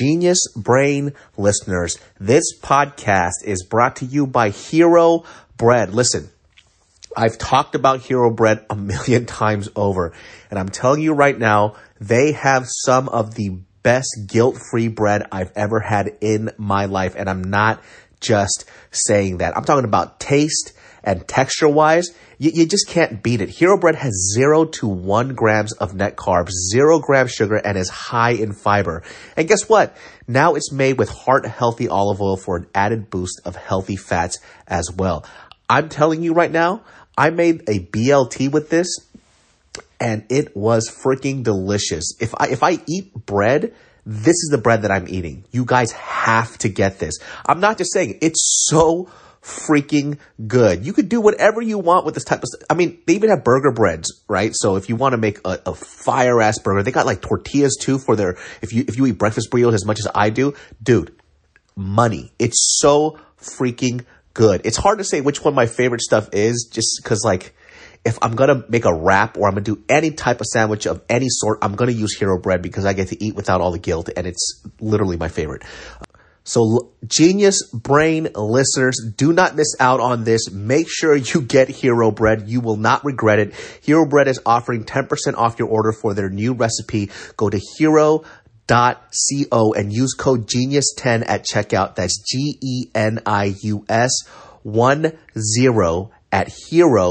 Genius Brain listeners, this podcast is brought to you by Hero Bread. Listen, I've talked about Hero Bread a million times over, and I'm telling you right now, they have some of the best guilt-free bread I've ever had in my life, and I'm not just saying that. I'm talking about taste and texture wise. You, you, just can't beat it. Hero Bread has zero to one grams of net carbs, zero grams sugar, and is high in fiber. And guess what? Now it's made with heart healthy olive oil for an added boost of healthy fats as well. I'm telling you right now, I made a BLT with this and it was freaking delicious. If I, if I eat bread, this is the bread that I'm eating. You guys have to get this. I'm not just saying it's so freaking good. You could do whatever you want with this type of stuff. I mean, they even have burger breads, right? So if you want to make a, a fire ass burger, they got like tortillas too for their, if you, if you eat breakfast burritos as much as I do, dude, money. It's so freaking good. It's hard to say which one my favorite stuff is just cause like, if I'm gonna make a wrap or I'm gonna do any type of sandwich of any sort, I'm gonna use Hero Bread because I get to eat without all the guilt and it's literally my favorite. So genius brain listeners, do not miss out on this. Make sure you get Hero Bread. You will not regret it. Hero Bread is offering 10% off your order for their new recipe. Go to hero.co and use code genius10 at checkout. That's G E N I U S 1 0 at hero.co.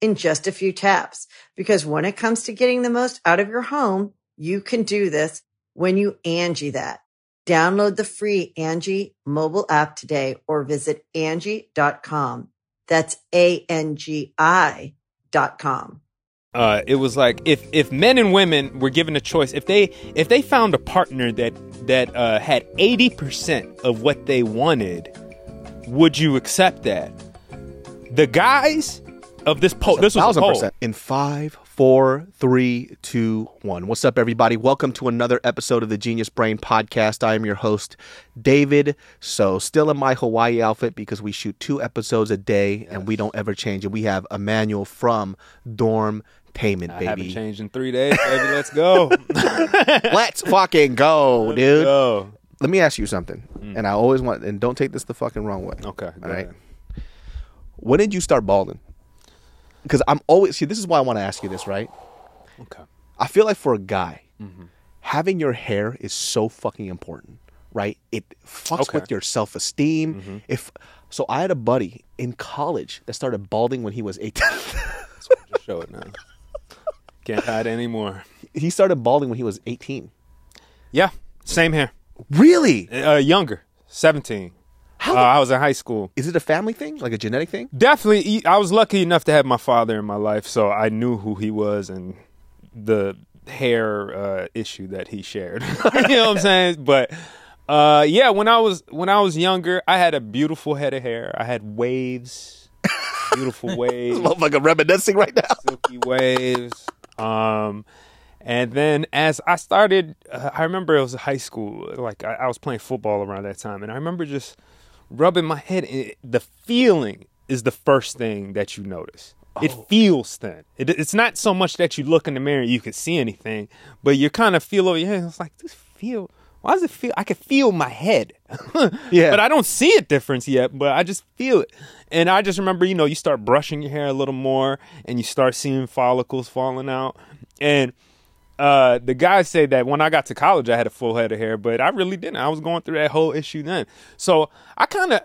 in just a few taps. Because when it comes to getting the most out of your home, you can do this when you Angie that. Download the free Angie mobile app today or visit Angie.com. That's A-N-G-I dot com. Uh, it was like if if men and women were given a choice, if they if they found a partner that that uh, had eighty percent of what they wanted, would you accept that? The guys of this poll. This was a poll. Percent. In five, four, three, two, one. What's up, everybody? Welcome to another episode of the Genius Brain Podcast. I am your host, David. So, still in my Hawaii outfit because we shoot two episodes a day and we don't ever change it. We have Ammanuel from Dorm Payment, I baby. haven't changed in three days, baby. Let's go. Let's fucking go, Let's dude. go. Let me ask you something, mm. and I always want, and don't take this the fucking wrong way. Okay. All right. When did you start balding? Because I'm always see. This is why I want to ask you this, right? Okay. I feel like for a guy, having your hair is so fucking important, right? It fucks Okay. with your self esteem. If so, I had a buddy in college that started balding when he was 18. Just show it now. Can't hide anymore. he started balding when he was 18. Yeah. Same here. Really? Uh, younger. Seventeen. How Uh, I was in high school. is it a family thing, like a genetic thing? Definitely, I was lucky enough to have my father in my life, so I knew who he was and the hair uh, issue that he shared. you know what I'm saying? But uh, yeah, when I was when I was younger, I had a beautiful head of hair. I had waves, beautiful waves, Motherfucker reminiscing right now. silky waves. Um, and then as I started, uh, I remember it was high school. Like I, I was playing football around that time, and I remember just rubbing my head. And it, the feeling is the first thing that you notice. It oh. feels thin. It, it's not so much that you look in the mirror and you can see anything, but you kind of feel over your head. It's like this feel. Why does it feel? I can feel my head. Yeah. But I don't see a difference yet, but I just feel it. And I just remember, you know, you start brushing your hair a little more and you start seeing follicles falling out. And uh, the guys say that when I got to college, I had a full head of hair, but I really didn't. I was going through that whole issue then. So I kind of,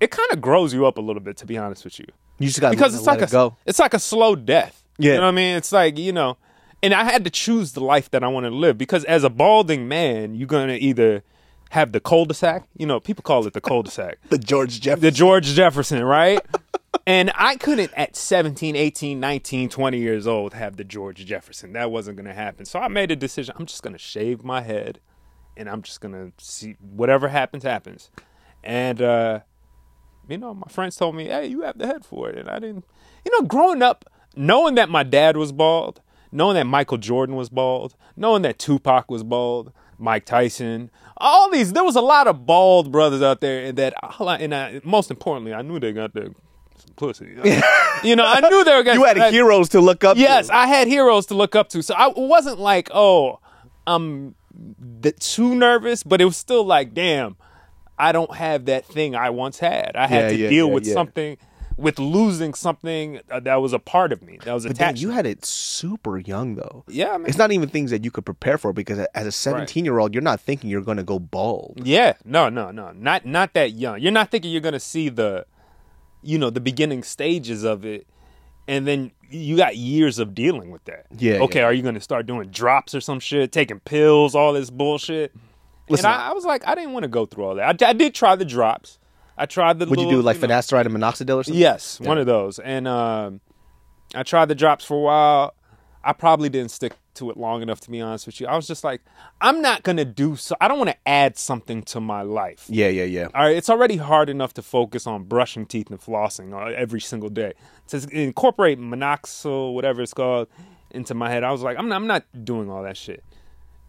it kind of grows you up a little bit, to be honest with you, You just got because it's like it a, go. it's like a slow death. Yeah. you know what I mean. It's like you know, and I had to choose the life that I wanted to live because as a balding man, you're gonna either have the cul-de-sac. You know, people call it the cul-de-sac. The George Jefferson. the George Jefferson, right? And I couldn't at 17, 18, 19, 20 years old have the George Jefferson. That wasn't going to happen. So I made a decision. I'm just going to shave my head and I'm just going to see whatever happens happens. And uh you know, my friends told me, "Hey, you have the head for it." And I didn't you know, growing up knowing that my dad was bald, knowing that Michael Jordan was bald, knowing that Tupac was bald, Mike Tyson, all these there was a lot of bald brothers out there and that and I, most importantly, I knew they got some pussy. you know, I knew they were you had I- heroes to look up Yes, to. I had heroes to look up to. So I wasn't like, oh, I'm th- too nervous, but it was still like, damn, I don't have that thing I once had. I had Yeah, to yeah, deal yeah, with yeah. something, with losing something uh, that was a part of me, that was But then attached. you had it super young though. Yeah, man. It's not even things that you could prepare for because as a 17 year old, you're not thinking you're going to go bald. Yeah, no, no, no, not not that young. You're not thinking you're gonna see the, you know, the beginning stages of it, and then you got years of dealing with that. Yeah, Okay, yeah. are you gonna start doing drops or some shit, taking pills, all this bullshit? Listen, and I, I was like, I didn't want to go through all that. I, I did try the drops. I tried the. Would you do like know- finasteride and minoxidil or something? Yes, one of those. And um, I tried the drops for a while. I probably didn't stick to it long enough, to be honest with you. I was just like, I'm not gonna do so. I don't want to add something to my life. Yeah, yeah, yeah. All right, it's already hard enough to focus on brushing teeth and flossing uh, every single day. To incorporate minoxidil, whatever it's called, into my head, I was like, I'm not, I'm not doing all that shit.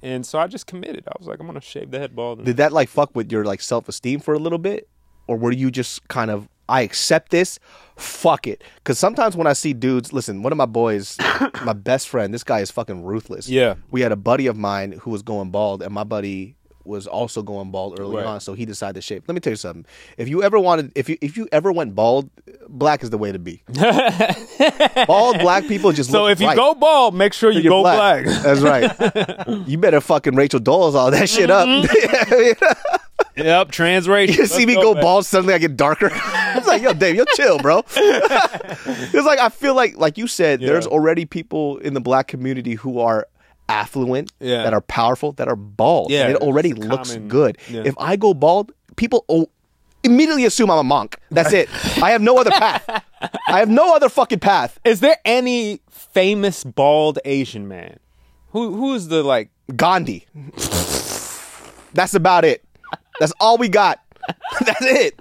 And so I just committed. I was like, I'm gonna shave the head bald. Did that like fuck with your like self esteem for a little bit, or were you just kind of I accept this, fuck it? Because sometimes when I see dudes, listen, one of my boys, my best friend, this guy is fucking ruthless. Yeah. we had a buddy of mine who was going bald, and my buddy was also going bald early Right. on, so he decided to shave. Let me tell you something. If you ever wanted, if you if you ever went bald, black is the way to be. bald black people just so if you right. go bald, make sure you go black. That's right. you better fucking Rachel Dolezal all that shit up. Mm-hmm. yep, transracial. You see me go bald, suddenly I get darker. it's like, yo, Dave, yo, chill, bro. it's like I feel like, like you said, there's already people in the black community who are affluent, Yeah. that are powerful, that are bald. Yeah, and it already looks common. good. Yeah. If I go bald, people immediately assume I'm a monk. That's it. I have no other path. I have no other fucking path. Is there any famous bald Asian man? Who who's the like? Gandhi. That's about it. That's all we got. That's it.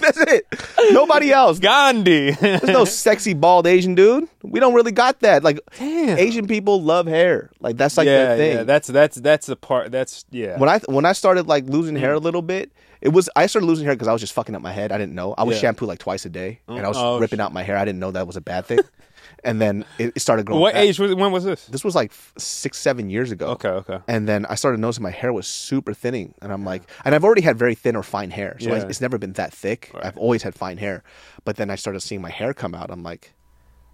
That's it. Nobody else. Gandhi. There's no sexy bald Asian dude. We don't really got that. Like Damn. Asian people love hair. Like that's like yeah, their thing. yeah. That's that's that's a part. That's yeah. when I when I started like losing hair a mm. little bit, it was I started losing hair because I was just fucking up my head. I didn't know. I was Yeah. shampoo like twice a day, and I was Oh, oh ripping out my hair. I didn't know that was a bad thing. and then it, it started growing. what back. age was? When was this? This was like six, seven years ago. Okay, okay. And then I started noticing my hair was super thinning, and I'm like, and I've already had very thin or fine hair, so I- Yeah. it's never been that thick. I've always had fine hair, but then I started seeing my hair come out. I'm like,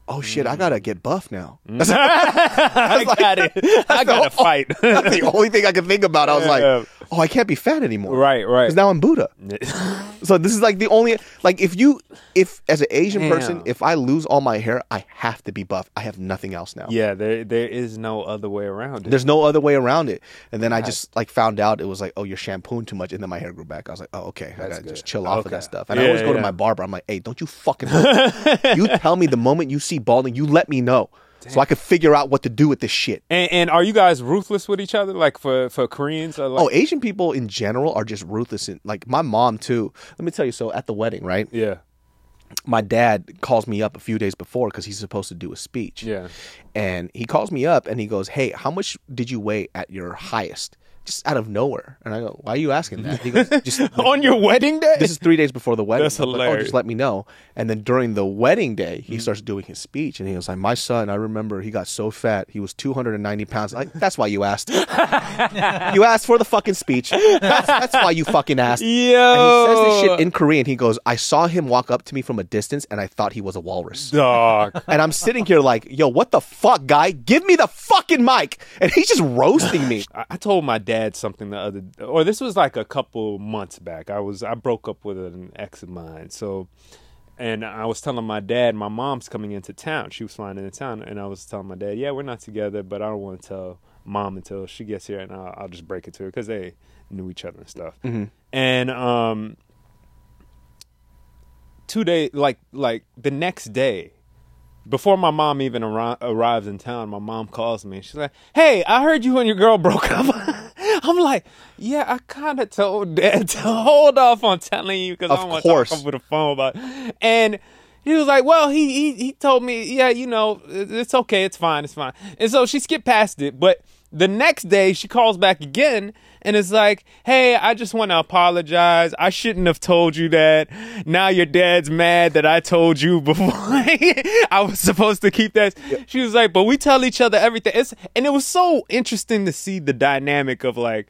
oh shit, Mm. I gotta get buff now. I got it. I got to fight. That's the only thing I could think about. I was like, oh, I can't be fat anymore. right, right. Because now I'm Buddha. So this is like the only like if you if as an Asian person, if I lose all my hair, I have to be buff. I have nothing else now. yeah, there there is no other way around it. There's no other way around it. And then I just like found out it was like, oh, you're shampooing too much, and then my hair grew back. I was like, oh, okay, I gotta good. just chill off of that stuff. And I always go to my barber. I'm like, hey, don't you fucking, you tell me the moment you see balding, you let me know, so I could figure out what to do with this shit. and, and are you guys ruthless with each other? Like for for Koreans? Or oh, like, Oh, Asian people in general are just ruthless. And like my mom too. Let me tell you. So at the wedding, right? yeah, my dad calls me up a few days before because he's supposed to do a speech. Yeah. And he calls me up and he goes, Hey, how much did you weigh at your highest? Just out of nowhere. And I go, why are you asking that? He goes, just On your wedding day? this is three days before the wedding. That's I'm like, oh, just let me know. And then during the wedding day, he mm. starts doing his speech, and he was like, "My son, I remember he got so fat, he was 290 pounds. Like that's why you asked. you asked for the fucking speech. That's, that's why you fucking asked." And he says this shit in Korean. He goes, "I saw him walk up to me from a distance, and I thought he was a walrus." Dog. And I'm sitting here like, "Yo, what the fuck, guy? Give me the fucking mic!" And he's just roasting me. I I told my dad something the other, or this was like a couple months back. I was I broke up with an ex of mine, so, and I was telling my dad, my mom's coming into town. She was flying into town, and I was telling my dad, yeah, we're not together, but I don't want to tell mom until she gets here, and I'll, I'll just break it to her because they knew each other and stuff. And um, two days, like like the next day, before my mom even arri- arrives in town, my mom calls me. She's like, "Hey, I heard you and your girl broke up." I'm like, "Yeah, I kind of told Dad to hold off on telling you because I don't want to talk over the phone about." It. And he was like, "Well, he he he told me, yeah, you know, it's okay, it's fine, it's fine." And so she skipped past it, but the next day she calls back again and is like, "Hey, I just want to apologize. I shouldn't have told you that. Now your dad's mad that I told you before I was supposed to keep that." She was like, "But we tell each other everything." It's and it was so interesting to see the dynamic of like,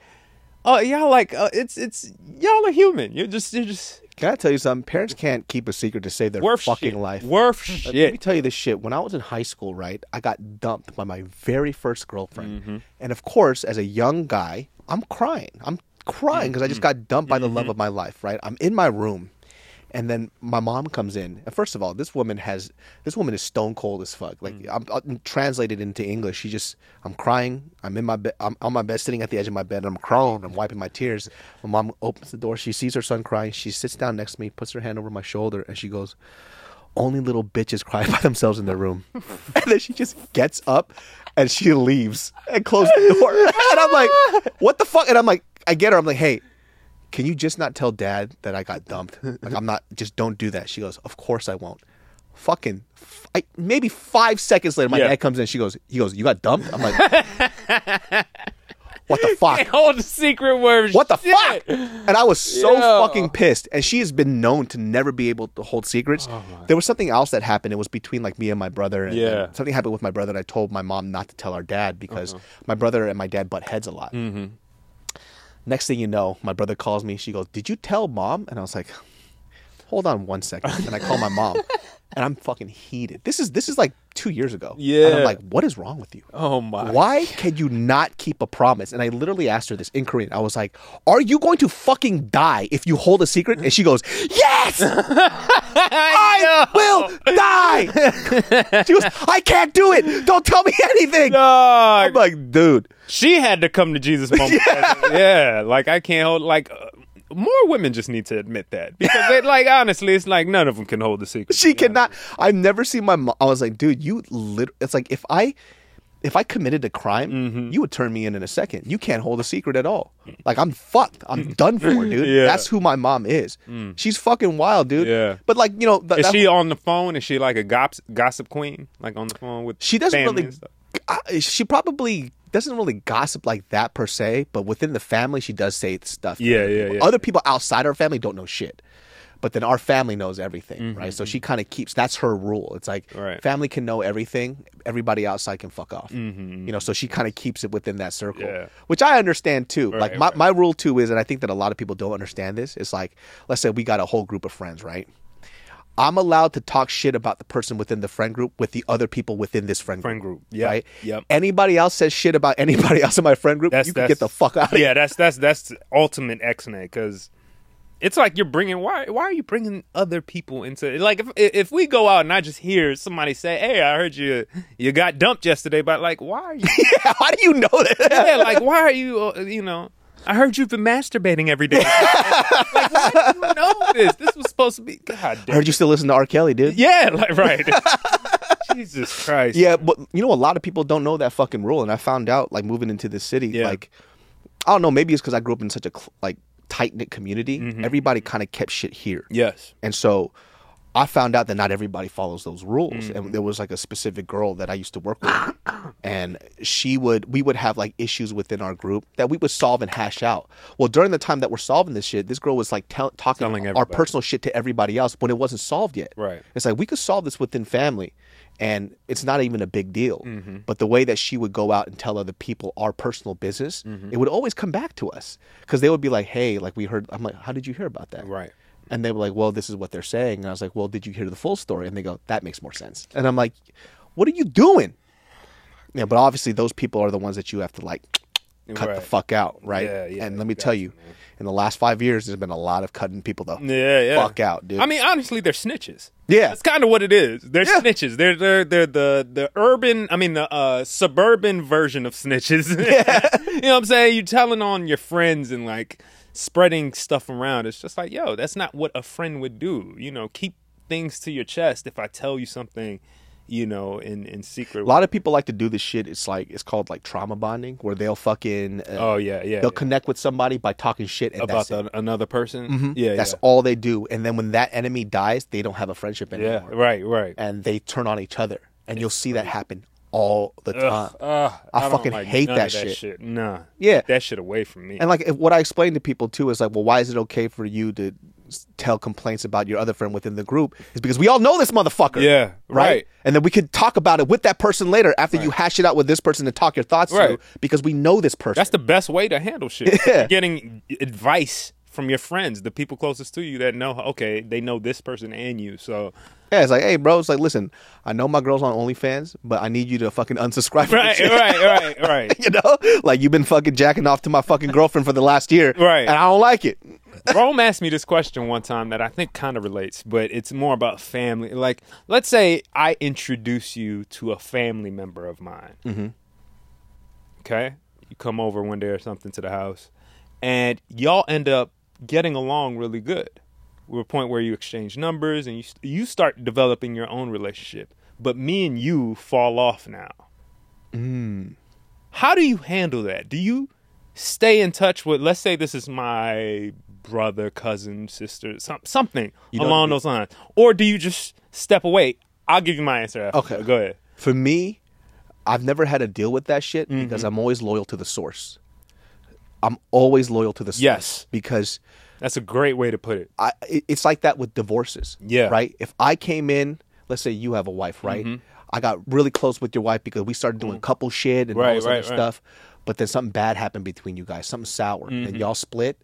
"Oh, y'all like uh, it's it's y'all are human. You're just you're just I tell you something? Parents can't keep a secret to save their worth fucking shit. life. Worth Let- Let me tell you this shit. When I was in high school, right, I got dumped by my very first girlfriend. Mm-hmm. And of course, as a young guy, I'm crying. I'm crying because I just got dumped by the Mm-hmm. love of my life, right? I'm in my room. And then my mom comes in. And first of all, this woman has this woman is stone cold as fuck. Like Mm. I'm, I'm translated into English. She just I'm crying. I'm in my bed. I'm on my bed, sitting at the edge of my bed. And I'm crying. I'm wiping my tears. My mom opens the door. She sees her son crying. She sits down next to me, puts her hand over my shoulder, and she goes, only little bitches cry by themselves in their room. and then she just gets up and she leaves and closes the door. And I'm like, what the fuck? And I'm like, I get her. I'm like, hey, can you just not tell dad that I got dumped? Like, I'm not, just don't do that. She goes, of course I won't. Fucking, f- I, maybe five seconds later, my Yeah. dad comes in. She goes, he goes, you got dumped? I'm like, what the fuck? Hold the secret word. What the shit. fuck? And I was so Yeah. fucking pissed. And she has been known to never be able to hold secrets. there was something else that happened. It was between like me and my brother. And, Yeah. and something happened with my brother. And I told my mom not to tell our dad because Uh-huh. my brother and my dad butt heads a lot. Next thing you know, my brother calls me. She goes, "Did you tell mom?" And I was like, "Hold on one second. And I call my mom, and I'm fucking heated. This is this is like two years ago. And Yeah. I'm like, "What is wrong with you?" Oh my. Why can you not keep a promise? And I literally asked her this in Korean. I was like, Are you going to fucking die if you hold a secret? And she goes, Yes! I will die! She goes, I can't do it! Don't tell me anything! Dog. I'm like, dude. She had to come to Jesus moment. yeah. like I can't hold like uh, more women just need to admit that because they like honestly, it's like none of them can hold the secret. She cannot. I've never seen my mom. I was like, dude, you lit. It's like if I. If I committed a crime, Mm-hmm. you would turn me in in a second. You can't hold a secret at all. Like I'm fucked. I'm done for, dude. Yeah. Mm. That's who my mom is. She's fucking wild, dude. Yeah. But like you know, th- Is she on the phone? Is she like a gossip gossip queen? Like on the phone with she doesn't really. uh, She probably doesn't really gossip like that per se. But within the family, she does say stuff. Yeah, yeah, people. yeah. Other people outside our family don't know shit. But then our family knows everything, right? So she kind of keeps. That's her rule. It's like Mm-hmm, Right. family can know everything. Everybody outside can fuck off. You know, so she kind of keeps it within that circle, Mm-hmm, Yeah. which I understand too. like my, right. my rule too is, and I think that a lot of people don't understand this. It's like, let's say we got a whole group of friends, right? I'm allowed to talk shit about the person within the friend group with the other people within this friend group. Friend group. Yep, Right? yep. Anybody else says shit about anybody else in my friend group, That's you can that's get the fuck out of Yeah, that's that's that's the ultimate X-Men because it's like you're bringing why why are you bringing other people into like if if we go out and I just hear somebody say hey I heard you you got dumped yesterday but like why are you How do you know that? yeah like why are you uh, you know I heard you've been masturbating every day like why do you know this this was supposed to be God I heard you still listen to R. Kelly, dude. yeah like right Jesus Christ Yeah, but you know, a lot of people don't know that fucking rule, and I found out like moving into this city, Yeah. like I don't know, maybe it's because I grew up in such a like tight knit community. Mm-hmm. Everybody kind of kept shit here, yes and so I found out that not everybody follows those rules. Mm-hmm. And there was like a specific girl that I used to work with, and she would we would have like issues within our group that we would solve and hash out. Well, during the time that we're solving this shit, this girl was like tell, talking Telling our everybody. personal shit to everybody else when it wasn't solved yet. Right. It's like we could solve this within family, and it's not even a big deal. Mm-hmm. But the way that she would go out and tell other people our personal business, Mm-hmm. it would always come back to us because they would be like, "Hey, like we heard." I'm like, "How did you hear about that?" Right. And they were like, well, this is what they're saying. And I was like, well, did you hear the full story? And they go, that makes more sense. And I'm like, what are you doing? Yeah, but obviously those people are the ones that you have to like cut the fuck out, right? Yeah, yeah, and let me tell you, man. in the last five years, there's been a lot of cutting people though. Yeah, yeah. Fuck out, dude. I mean, honestly, they're snitches. Yeah. that's kind of what it is. They're Yeah. snitches. They're they're they're the the urban. I mean, the uh, suburban version of snitches. Yeah. you know what I'm saying? You're telling on your friends and like spreading stuff around. It's just like, yo, that's not what a friend would do. You know, keep things to your chest. If I tell you something, you know, in in secret. a lot of people like to do this shit. It's like it's called like trauma bonding, where they'll fucking uh, oh yeah, yeah. they'll yeah. connect with somebody by talking shit and about the, another person. Yeah, That's yeah. all they do. And then when that enemy dies, they don't have a friendship anymore. yeah. anymore. Right, right. And they turn on each other, and you'll see that happen all the time. Ugh, ugh, I don't fucking like hate none that of shit. Nah. Yeah. That shit away from me. And like if, what I explain to people too is like, well, why is it okay for you to tell complaints about your other friend within the group? Is because we all know this motherfucker. Yeah, right. And then we could talk about it with that person later after you hash it out with this person and talk your thoughts Right. through because we know this person. That's the best way to handle shit. Yeah. Getting advice from your friends, the people closest to you that know, okay, they know this person and you. So, yeah, it's like, hey, bro, it's like, listen, I know my girl's on OnlyFans, but I need you to fucking unsubscribe. right, right, right, right. You know, like you've been fucking jacking off to my fucking girlfriend for the last year, Right. And I don't like it. Rome asked me this question one time that I think kind of relates, but it's more about family. Like, let's say I introduce you to a family member of mine. Mm-hmm. Okay, you come over one day or something to the house, and y'all end up getting along really good. We're a point where you exchange numbers and you you start developing your own relationship. But me and you fall off now. How do you handle that? Do you stay in touch with? Let's say this is my brother, cousin, sister, some, something You along those lines, or do you just step away? I'll give you my answer. After. Okay. go ahead. For me, I've never had to deal with that shit Mm-hmm. because I'm always loyal to the source. I'm always loyal to the source. Yes. Because That's a great way to put it. I, it's like that with divorces. Yeah. Right? If I came in, let's say you have a wife, right? I got really close with your wife because we started doing couple shit and all Mm-hmm. This right, other right. stuff. But then something bad happened between you guys, something sour, and y'all split.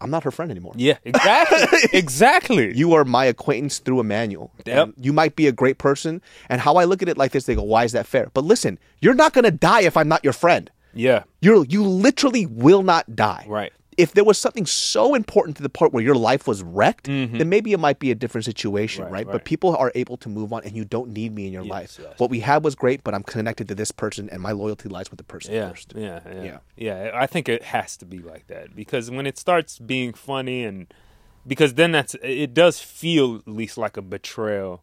I'm not her friend anymore. Mm-hmm. Yeah, exactly, exactly. You are my acquaintance through Ammanuel. Yep. You might be a great person. And how I look at it like this, they go, why is that fair? But listen, you're not going to die if I'm not your friend. yeah, You're, you literally will not die. Right. If there was something so important to the point where your life was wrecked, then maybe it might be a different situation, right? Mm-hmm. Right, But people are able to move on and you don't need me in your life. yes. What we had was great, but I'm connected to this person and my loyalty lies with the person yeah, first. yeah, yeah, Yeah. yeah. I think it has to be like that because when it starts being funny and because then that's it does feel at least like a betrayal.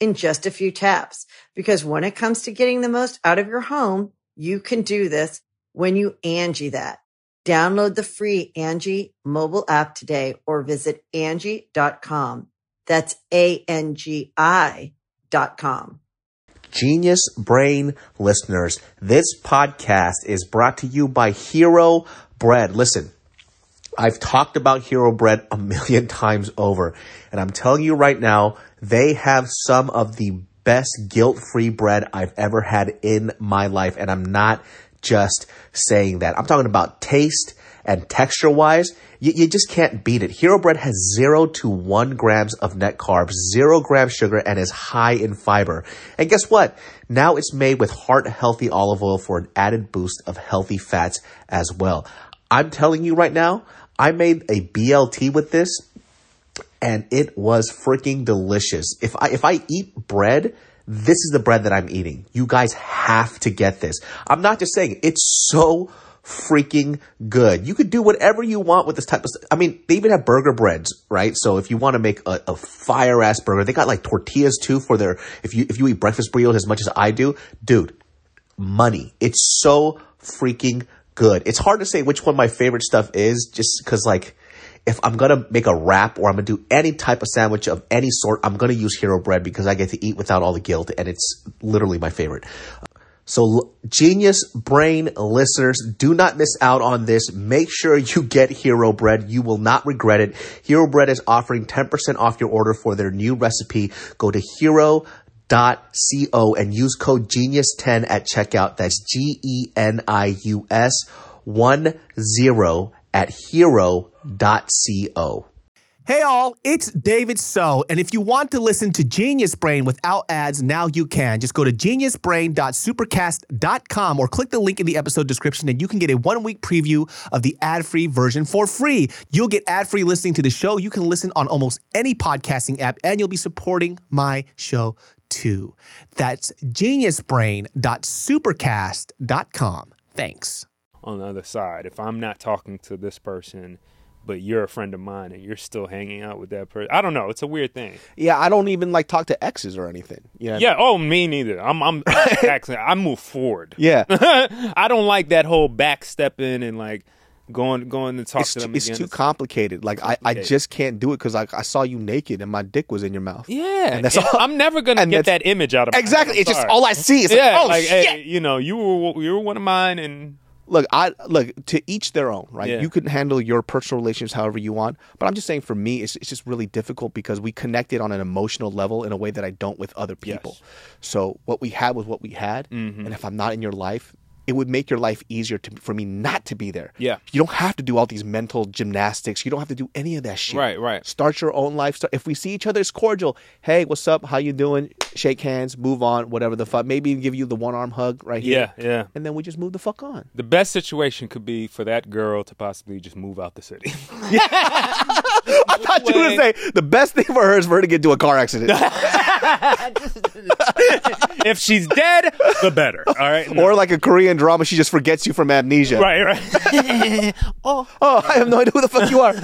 in just a few taps. Because when it comes to getting the most out of your home, you can do this when you Angie that. Download the free Angie mobile app today or visit Angie.com. That's A-N-G-I dot com. Genius Brain listeners, this podcast is brought to you by Hero Bread. Listen, I've talked about Hero Bread a million times over, and I'm telling you right now, they have some of the best guilt-free bread I've ever had in my life. And I'm not just saying that. I'm talking about taste and texture wise. You, you just can't beat it. Hero bread has zero to one grams of net carbs, zero grams sugar, and is high in fiber. And guess what? Now it's made with heart healthy olive oil for an added boost of healthy fats as well. I'm telling you right now, I made a BLT with this and it was freaking delicious. If I if I eat bread, this is the bread that I'm eating. You guys have to get this. I'm not just saying it's so freaking good. You could do whatever you want with this type of stuff. I mean, they even have burger breads, right? So if you want to make a, a fire ass burger, they got like tortillas too for their if you if you eat breakfast burritos as much as I do, dude, money. It's so freaking good. It's hard to say which one my favorite stuff is just because like if I'm gonna make a wrap or I'm gonna do any type of sandwich of any sort, I'm gonna use Hero Bread because I get to eat without all the guilt and it's literally my favorite. So genius brain listeners, do not miss out on this. Make sure you get Hero Bread. You will not regret it. Hero Bread is offering 10% off your order for their new recipe. Go to hero dot co and use code genius10 at checkout. That's G E N I U S one zero at hero dot co. Hey all, it's David So, and if you want to listen to Genius Brain without ads, now you can. Just go to geniusbrain.supercast.com or click the link in the episode description and you can get a one week preview of the ad free version for free. You'll get ad free listening to the show. You can listen on almost any podcasting app and you'll be supporting my show too. That's geniusbrain.supercast.com. Thanks. On the other side. If I'm not talking to this person, but you're a friend of mine and you're still hanging out with that person, I don't know. It's a weird thing. Yeah, I don't even like talk to exes or anything. Yeah. Yeah. Oh, me neither. I'm. I'm. actually, I move forward. Yeah. I don't like that whole backstepping and like going going to talk It's, to them it's again. too complicated. Like I, I just can't do it because like I saw you naked and my dick was in your mouth. Yeah, And that's and all- I'm never gonna get that image out of my Exactly. It's just all I see. It's yeah, like, oh like, shit. hey, you know, you were you were one of mine, and look, I look to each their own, right? Yeah. You can handle your personal relationships however you want, but I'm just saying for me, it's it's just really difficult because we connected on an emotional level in a way that I don't with other people. Yes. So what we had was what we had, Mm-hmm. and if I'm not in your life. It would make your life easier to, for me not to be there. Yeah. You don't have to do all these mental gymnastics. You don't have to do any of that shit. Right, right. Start your own life. Start, if we see each other as cordial, hey, what's up? How you doing? Shake hands, move on, whatever the fuck. Maybe give you the one arm hug right here. yeah, yeah. And then we just move the fuck on. The best situation could be for that girl to possibly just move out the city. yeah. I thought you were way. gonna say the best thing for her is for her to get into a car accident, if she's dead, the better. All right. No. or like a Korean drama, she just forgets you from amnesia. right, right. Oh, oh, I have no idea who the fuck you are.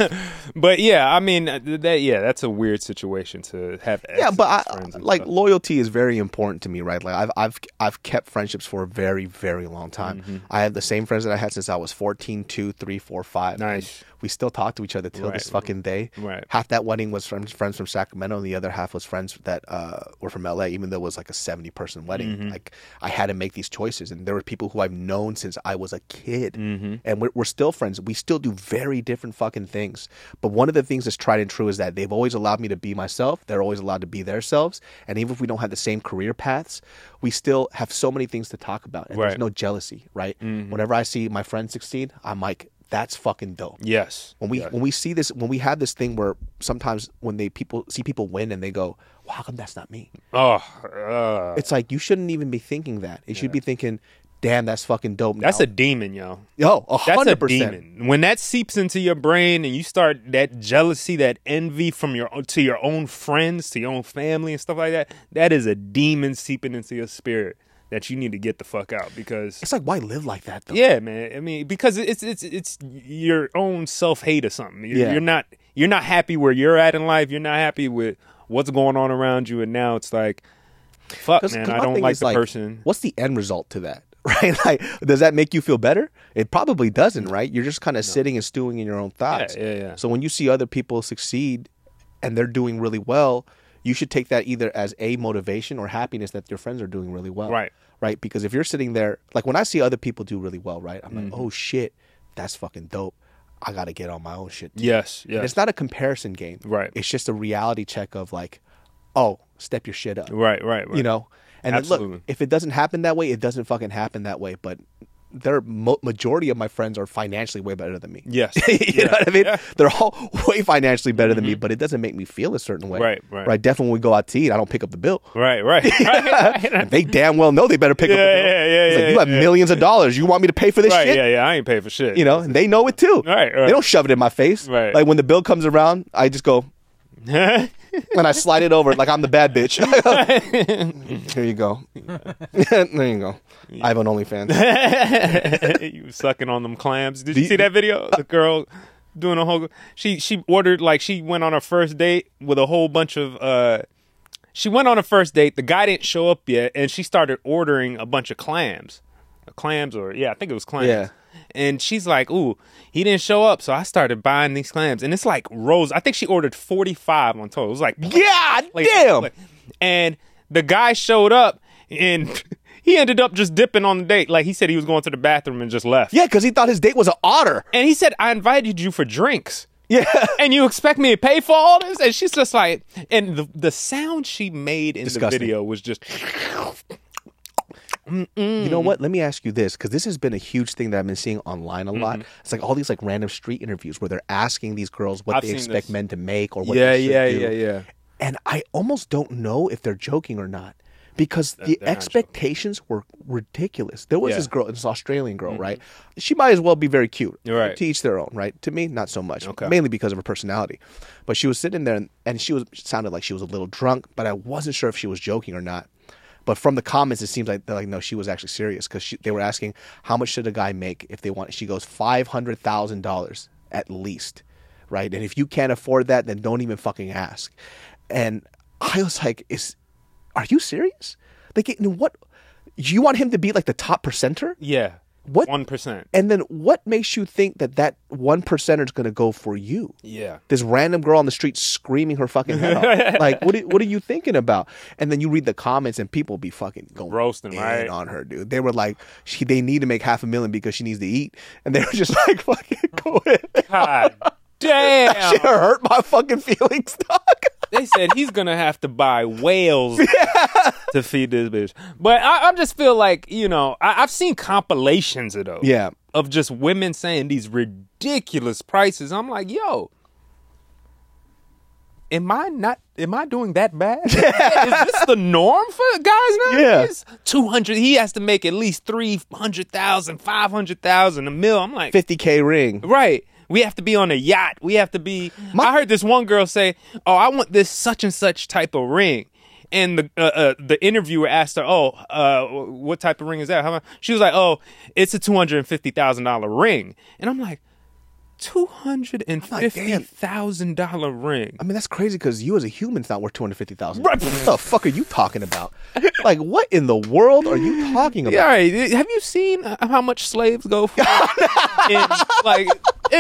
But yeah, I mean uh, that. Yeah, that's a weird situation to have. yeah, but I, friends and like stuff. Loyalty is very important to me, right? Like I've I've I've kept friendships for a very very long time. Mm-hmm. I have the same friends that I had since I was 14, 2, 3, 4, 5. Nice. We still talk to each other till Right. this fucking day. Right. Half that wedding was from friends from Sacramento, and the other half was friends that uh, were from LA. Even though it was like a seventy person wedding, Mm-hmm. like I had to make these choices, and there were people who I've known since I was a kid, Mm-hmm. and we're, we're still friends. We still do very different fucking things. But one of the things that's tried and true is that they've always allowed me to be myself. They're always allowed to be themselves, and even if we don't have the same career paths, we still have so many things to talk about, and there's no jealousy, right? Whenever I see my friends succeed, I'm like, that's fucking dope Yes. when we yes. when we see this when we have this thing where sometimes when they people see people win and they go well, how come that's not me Oh, uh, it's like you shouldn't even be thinking that you should be thinking damn that's fucking dope that's a demon, yo. yo a That's a hundred percent demon. When that seeps into your brain and you start that jealousy, that envy from your to your own friends, to your own family and stuff like that, that is a demon seeping into your spirit that you need to get the fuck out because it's like why live like that though yeah, man. I mean, because it's it's it's your own self hate or something. You're, Yeah. you're not you're not happy where you're at in life. You're not happy with what's going on around you, and now it's like, fuck, 'Cause- man, 'cause I don't like the person. what's the end result to that right like does that make you feel better it probably doesn't right you're just kind of sitting and stewing in your own thoughts yeah, yeah. so when you see other people succeed and they're doing really well you should take that either as a motivation or happiness that your friends are doing really well Right. Right because if you're sitting there like when i see other people do really well right i'm Mm-hmm. like oh shit that's fucking dope i gotta get on my own shit too. Yes, And it's not a comparison game Right. it's just a reality check of like oh, step your shit up. Right, right, right. You know, and look, if it doesn't happen that way, it doesn't fucking happen that way. But their mo- majority of my friends are financially way better than me. Yes. you Yeah. know what I mean? Yeah. Mm-hmm. They're all way financially better than me, but it doesn't make me feel a certain way. Right, right. Right. Definitely when we go out to eat, I don't pick up the bill. Right, right, they damn well know they better pick up the Yeah, bill. yeah, yeah, It's like, you have yeah. millions of dollars. You want me to pay for this right, shit? yeah, yeah. I ain't paying for shit. You know, and they know it too. Right, right. They don't shove it in my face. Right. Like when the bill comes around, I just go and I slide it over like I'm the bad bitch. Here you go. there you go. I have an OnlyFans. you sucking on them clams. Did you see that video? The girl doing a whole. She she ordered like she went on a first date with a whole bunch of. uh She went on a first date. The guy didn't show up yet, and she started ordering a bunch of clams, clams or yeah, I think it was clams. Yeah. And she's like, "Ooh, he didn't show up," so I started buying these clams, and it's like rows. I think she ordered forty five on total. It was like God like- damn. like- and the guy showed up and he ended up just dipping on the date. Like he said he was going to the bathroom and just left. yeah, because he thought his date was an otter. And he said, I invited you for drinks. Yeah. And you expect me to pay for all this? And she's just like, and the, the sound she made in Disgusting. the video was just, You know what? Let me ask you this, because this has been a huge thing that I've been seeing online a lot. It's like all these like random street interviews where they're asking these girls what I've they expect this. men to make or what yeah, they should yeah, do. yeah, yeah. And I almost don't know if they're joking or not. Because the expectations were ridiculous. There was Yeah. Mm-hmm. this girl, this Australian girl, right? She might as well be very cute. Right. To each their own, right? To me, not so much. Okay. Mainly because of her personality. But she was sitting there and, and she was sounded like she was a little drunk, but I wasn't sure if she was joking or not. But from the comments, it seems like they're like, no, she was actually serious because they were asking how much should a guy make if they want. She goes five hundred thousand dollars at least, right? And if you can't afford that, then don't even fucking ask. And I was like, is are you serious? Like, in what? You want him to be like the top percenter? Yeah. What? 1%. And then what makes you think that that one percenter is going to go for you? Yeah. This random girl on the street screaming her fucking head off. Like, what? Are, what are you thinking about? And then you read the comments, and people be fucking going Roasting, right? on her, dude. They were like, she, they need to make half a million because she needs to eat, and they were just like, fucking go ahead. God Shit damn. hurt my fucking feelings, dog. they said he's gonna have to buy whales to feed this bitch. But I, I just feel like you know I, I've seen compilations of those. Yeah. Of just women saying these ridiculous prices. I'm like, yo, am I not? Am I doing that bad? Is this the norm for guys now? Yeah. Two hundred. He has to make at least three hundred thousand, five hundred thousand a mil. I'm like, 50k ring. Right. We have to be on a yacht. We have to be. I heard this one girl say, "Oh, I want this such and such type of ring," and the uh, uh, the interviewer asked her, "Oh, uh, what type of ring is that?" How? She was like, "Oh, it's a two hundred and fifty thousand dollar ring," and I'm like, two hundred and fifty thousand dollar ring." I mean, that's crazy because you as a human's not worth two hundred fifty thousand. What the fuck are you talking about? like, what in the world are you talking about? Yeah, right. have you seen uh, how much slaves go for? And, like,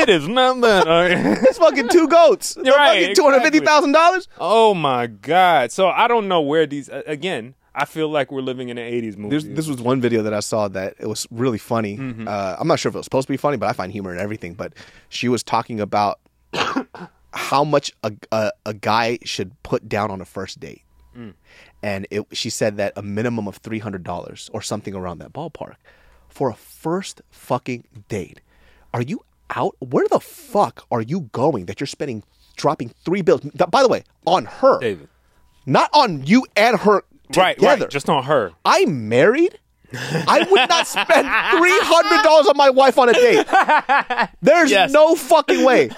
it is nothing. It's fucking two goats. They're Right, fucking two hundred fifty thousand dollars. Oh my god! So I don't know where these. Again, I feel like we're living in an '80s movie. There's, this was one video that I saw that it was really funny. Mm-hmm. Uh, I'm not sure if it was supposed to be funny, but I find humor in everything. But she was talking about how much a, a, a guy should put down on a first date. Mm. And it, she said that a minimum of $300 or something around that ballpark for a first fucking date. Are you out? Where the fuck are you going that you're spending, dropping three bills? By the way, on her, David. not on you and her Right, together. right. Just on her. I'm married. I would not spend three hundred dollars on my wife on a date. There's Yes. no fucking way.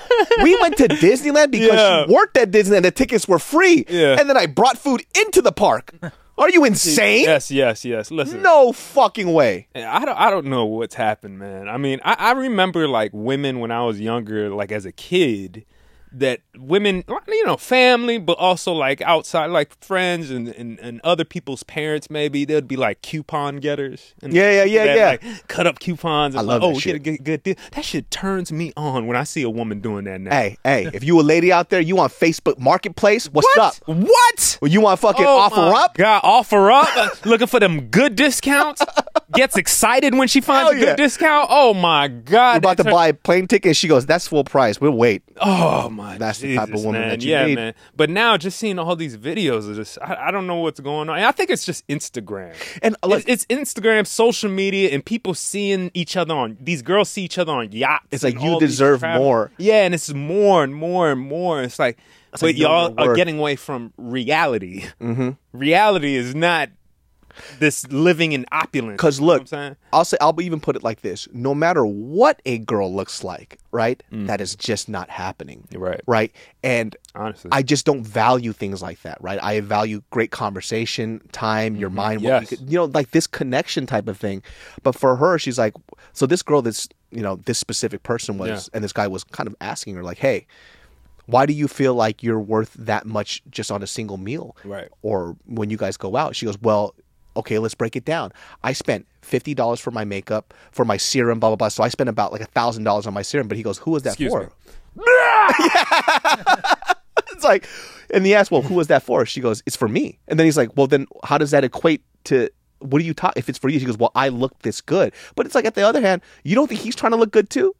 We went to Disneyland because Yeah. she worked at Disneyland. The tickets were free, Yeah. and then I brought food into the park. Are you insane? Yes, yes, yes. Listen, No fucking way. I don't, I don't know what's happened, man. I mean, I, I remember like women when I was younger, like as a kid, that women, you know, family, but also like outside, like friends and, and, and other people's parents, maybe they'd be like coupon getters. And Yeah, yeah, yeah, yeah. Like, cut up coupons. And I love like, that oh, shit. get a good, deal. That shit turns me on when I see a woman doing that now. Hey, hey, if you a lady out there, you on Facebook Marketplace, what's what? up? What? Well, you want fucking Oh OfferUp? God, OfferUp. Looking for them good discounts. gets excited when she finds Hell a good yeah. discount. Oh my god! We're about to her- buy a plane ticket. She goes, "That's full price. We'll wait." Oh my! That's the type of woman man. that you yeah, need. man. But now, just seeing all these videos of this, I, I don't know what's going on. And I think it's just Instagram. And, uh, look- it's, it's Instagram, social media, and people seeing each other on these girls see each other on yachts. It's like, you deserve more. Yeah, and it's more and more and more. It's like, but like, y'all are getting away from reality. Mm-hmm. Reality is not this living in opulence. Because You know look, I'm saying? I'll say I'll even put it like this: no matter what a girl looks like, right, Mm. that is just not happening. Right. Right. And honestly, I just don't value things like that, right? I value great conversation, time, your mind, what Mm-hmm. Yes. you, could, you know, like this connection type of thing. But for her, she's like, so this girl, this you know, this specific person was, Yeah. and this guy was kind of asking her, like, hey. Why do you feel like you're worth that much just on a single meal? Right. Or when you guys go out? She goes, Well, okay, let's break it down. I spent fifty dollars for my makeup, for my serum, blah blah blah. So I spent about like a thousand dollars on my serum. But he goes, Who was that Excuse for? it's like, and he asked, "Well, who was that for?" She goes, "It's for me." And then he's like, "Well, then how does that equate to what are you talking? If it's for you?" She goes, "Well, I look this good." But it's like, at the other hand, you don't think he's trying to look good too?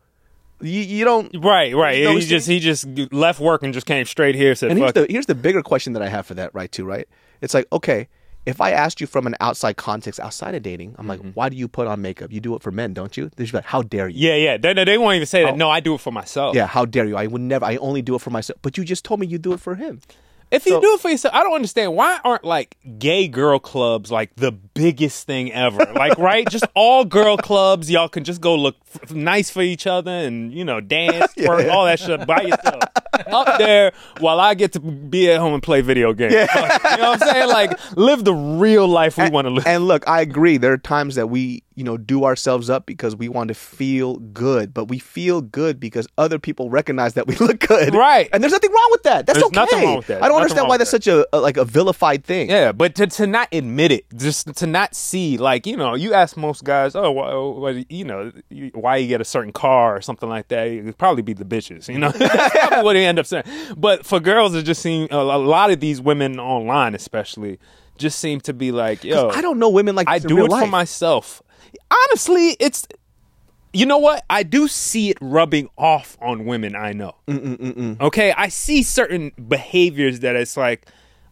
You, you don't. right, right. You know he just he just left work and just came straight here. Said, And here's the here's the bigger question that I have for that, right? Too, right? It's like, okay, if I asked you from an outside context, outside of dating, I'm Mm-hmm. like, why do you put on makeup? You do it for men, don't you? They're just like, how dare you? Yeah, yeah. They, they won't even say that. No, I do it for myself. Yeah, how dare you? I would never. I only do it for myself. But you just told me you do it for him. If you So- do it for yourself, I don't understand why aren't like gay girl clubs like the biggest thing ever? like, right? Just all girl clubs. Y'all can just go look f- nice for each other and you know dance, twerk, all that shit by yourself up there while I get to be at home and play video games. you know what I'm saying? Like, live the real life we want to live. And look, I agree. There are times that we, you know, do ourselves up because we want to feel good, but we feel good because other people recognize that we look good. Right. And there's nothing wrong with that. That's There's okay. nothing wrong with that. I don't Nothing understand why that's that. such a, a like a vilified thing. Yeah, but to, to not admit it, just to not see, like you know, you ask most guys, oh, why, why, you know, you- why you get a certain car or something like that. It'd probably be the bitches, you know. That's probably what they end up saying. But for girls, it just seem a, a lot of these women online, especially, just seem to be like, yo, I don't know women like I do it life. for myself. Honestly, it's. You know what? I do see it rubbing off on women I know. Okay, I see certain behaviors that it's like,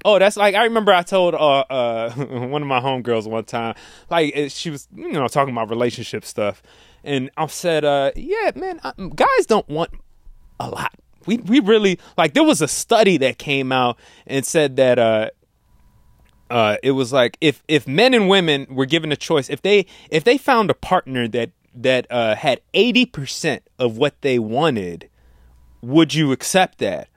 oh, that's like I remember I told uh, uh one of my homegirls one time, like she was you know talking about relationship stuff, and I said, uh, yeah, man, uh, guys don't want a lot. We we really like there was a study that came out and said that uh it was like if if men and women were given a choice, if they if they found a partner that that uh, had eighty percent of what they wanted, would you accept that?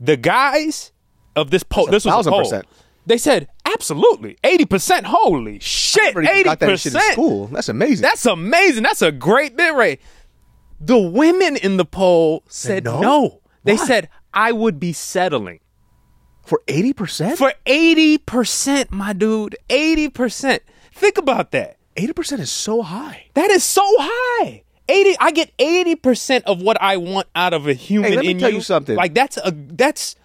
The guys of this poll, this was a poll. They said absolutely eighty percent. Holy shit, eighty got that shit percent. school. That's amazing. That's amazing. That's a great bit rate. The women in the poll said no? no. They Why? said I would be settling for eighty percent. for 80%, my dude. 80%. Think about that. Eighty percent is so high. That is so high. 80 I get 80% of what I want out of a human Hey, let me in tell you something. Like that's a that's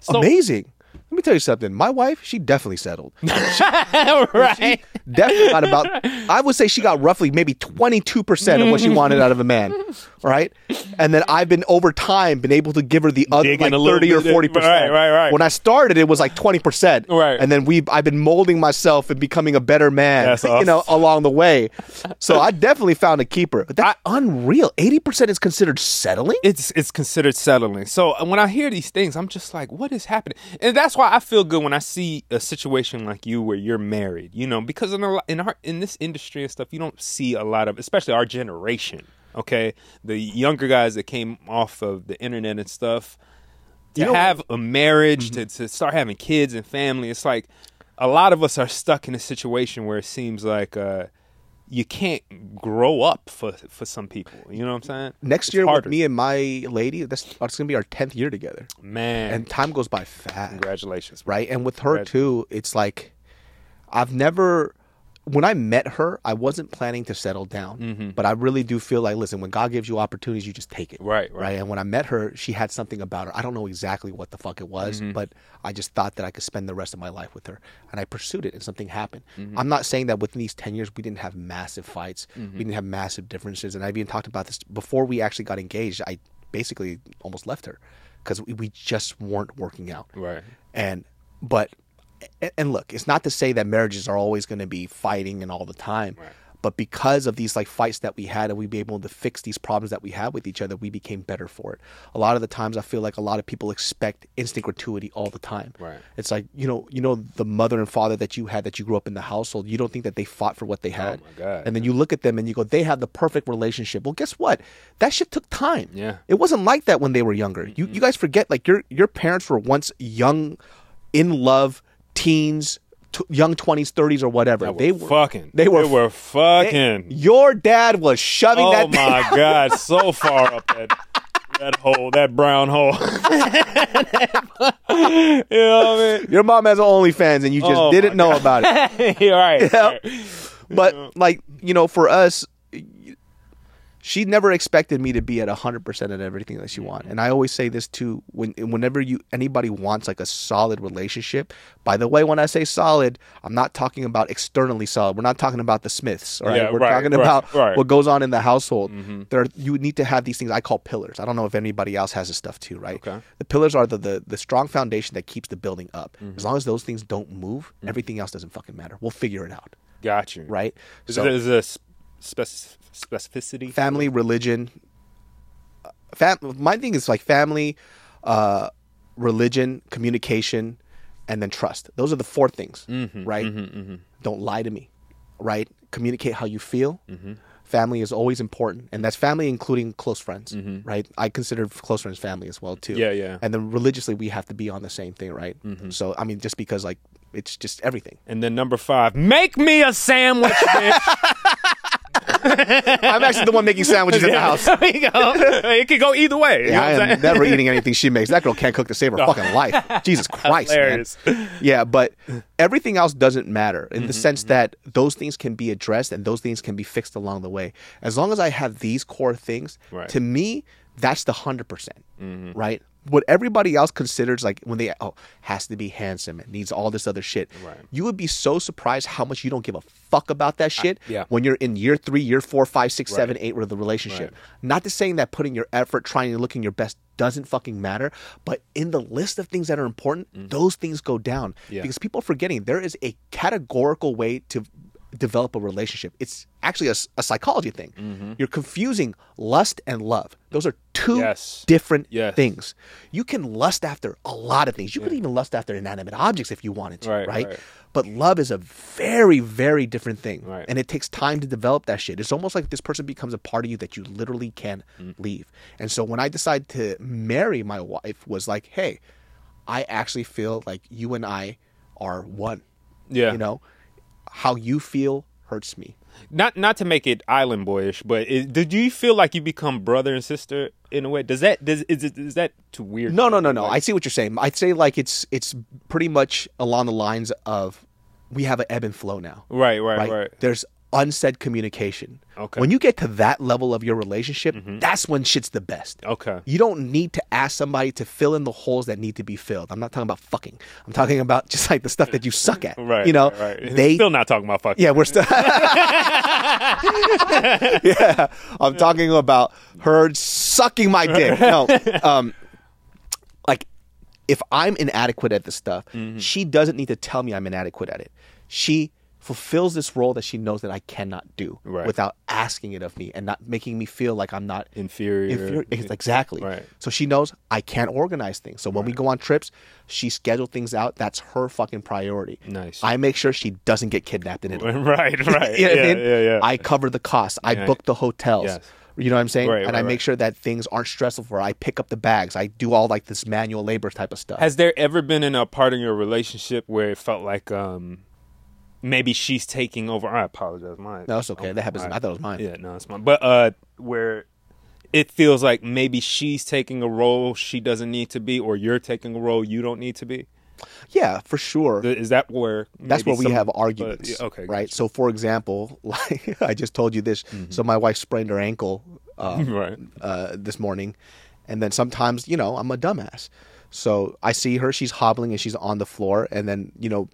so amazing. Let me tell you something. My wife, she definitely settled. right. definitely got about I would say she got roughly maybe 22% of what she wanted out of a man. Right? And then I've been over time been able to give her the other Digging like a 30 or bit. 40%. Right, right, right. When I started it was like 20%. Right. And then we I've been molding myself and becoming a better man, That's you know, along the way. So I definitely found a keeper. But that's unreal. 80% is considered settling? it's it's considered settling. So uh, when I hear these things, I'm just like, what is happening? And that's why I feel good when I see a situation like you where you're married. You know, because in a, lo- in our in this industry and stuff, you don't see a lot of, especially our generation. Okay, the younger guys that came off of the internet and stuff to You know- Mm-hmm. have a marriage, to to start having kids and family. It's like a lot of us are stuck in a situation where it seems like. uh you can't grow up for for some people. You know what I'm saying? Next It's year harder. with me and my lady, that's it's going to be our 10th year together. man. And time goes by fast. Congratulations, right? And with her too, it's like I've never when I met her, I wasn't planning to settle down, but I really do feel like, listen, when God gives you opportunities, you just take it. Right, right. And when I met her, she had something about her. I don't know exactly what the fuck it was, Mm-hmm. but I just thought that I could spend the rest of my life with her. And I pursued it and something happened. Mm-hmm. I'm not saying that within these 10 years, we didn't have massive fights. We didn't have massive differences. And I've even talked about this before we actually got engaged. I basically almost left her because we, we just weren't working out. Right. And but and- look, it's not to say that marriages are always going to be fighting and all the time. Right. But because of these like fights that we had and we be able to fix these problems that we had with each other, we became better for it. A lot of the times I feel like a lot of people expect instant gratuity all the time. Right. It's like, you know, you know the mother and father that you had that you grew up in the household, you don't think that they fought for what they had. Oh my God, And then you look at them and you go, they have the perfect relationship. Well, guess what? That shit took time. Yeah. It wasn't like that when they were younger. You you guys forget like your your parents were once young, in love, teens, t- young twenties, thirties, or whatever. They were fucking. They were. They were fucking. your dad was shoving oh that. Oh my god, so far up that that hole, that brown hole. you know what I Your mom has OnlyFans and you just Oh didn't know about it. mean? You're right. Yep. But like you know, for us, she never expected me to be at hundred percent at everything that she wanted. Mm-hmm. And I always say this too: when whenever you anybody wants like a solid relationship. By the way, when I say solid, I'm not talking about externally solid. We're not talking about the Smiths. right? Yeah, we're right, talking right, about right. what goes on in the household. Mm-hmm. There, you need to have these things I call pillars. I don't know if anybody else has this stuff too, right? Okay. The pillars are the the, the strong foundation that keeps the building up. Mm-hmm. As long as those things don't move, everything else doesn't fucking matter. We'll figure it out, Got you. right? Is So- it is a spec- specificity? family, religion. Fam- my thing is like family, uh, religion, communication, and then trust. Those are the four things, mm-hmm, right? Mm-hmm, mm-hmm. Don't lie to me, right? Communicate how you feel. Family is always important, and that's family including close friends, right? I consider close friends family as well too. Yeah, yeah. And then religiously, we have to be on the same thing, right? So I mean, just because like it's just everything. And then number five, make me a sandwich, bitch. I'm actually the one making sandwiches in the house. there you go. It could go either way. You know Yeah, I saying? never eating anything she makes. That girl can't cook to save her fucking life. Jesus Christ, Hilarious. man. Yeah, but everything else doesn't matter in Mm-hmm, the sense that those things can be addressed and those things can be fixed along the way. As long as I have these core things, Right. to me, that's the 100%, percent Mm-hmm. right? What everybody else considers like when they oh has to be handsome and needs all this other shit. Right. You would be so surprised how much you don't give a fuck about that shit yeah. when you're in year three, year four, five, six, seven, Right. eight with the relationship. Right. Not to saying that putting your effort, trying to looking your best doesn't fucking matter, but in the list of things that are important, mm. those things go down. Yeah. because people are forgetting there is a categorical way to develop a relationship. It's actually a psychology thing. You're confusing lust and love. Those are two Mm-hmm. Yes. different Yes. things. You can lust after a lot of things. You could even lust after inanimate objects if you wanted to, Right, right? right. But love is a very, very different thing. Right. And it takes time to develop that shit. It's almost like this person becomes a part of you that you literally can't Mm. leave. And so when I decided to marry my wife was like, hey, I actually feel like you and I are one. Yeah. You know, how you feel hurts me. not not to make it island boyish, but it, did you feel like you become brother and sister in a way? Does that does is it is that too weird? No, no, no, no. I see what you're saying. I'd say like it's it's pretty much along the lines of we have an ebb and flow now. Right, right, right? right. There's unsaid communication. Okay. When you get to that level of your relationship, that's when shit's the best. Okay. You don't need to ask somebody to fill in the holes that need to be filled. I'm not talking about fucking. I'm talking about just like the stuff that you suck at. Right. You know, right, right. they still not talking about fucking. yeah, we're still. yeah, I'm talking about her sucking my dick. No, um, like if I'm inadequate at this stuff, Mm-hmm. she doesn't need to tell me I'm inadequate at it. She fulfills this role that she knows that I cannot do Right. without asking it of me and not making me feel like I'm not Inferior. inferior. Exactly. Right. So she knows I can't organize things. So when we go on trips, she schedules things out. That's her fucking priority. Nice. I make sure she doesn't get kidnapped in Italy. right, right. You know yeah, I mean? yeah, yeah. I cover the costs. I Yeah. book the hotels. Yes. You know what I'm saying? Right, and right, I make right. sure that things aren't stressful for her. I pick up the bags. I do all like this manual labor type of stuff. Has there ever been in a part of your relationship where it felt like um maybe she's taking over? I apologize, mine. no, it's okay. that happens. right. I thought it was mine. Yeah, no, it's mine. But uh, where it feels like maybe she's taking a role she doesn't need to be, or you're taking a role you don't need to be. Yeah, for sure. Is that where That's where we some- have but- arguments. yeah, okay, Right. So, for example, like I just told you this. So, my wife sprained her ankle uh, Right. uh, this morning. And then sometimes, you know, I'm a dumbass. So I see her, she's hobbling and she's on the floor. And then, you know,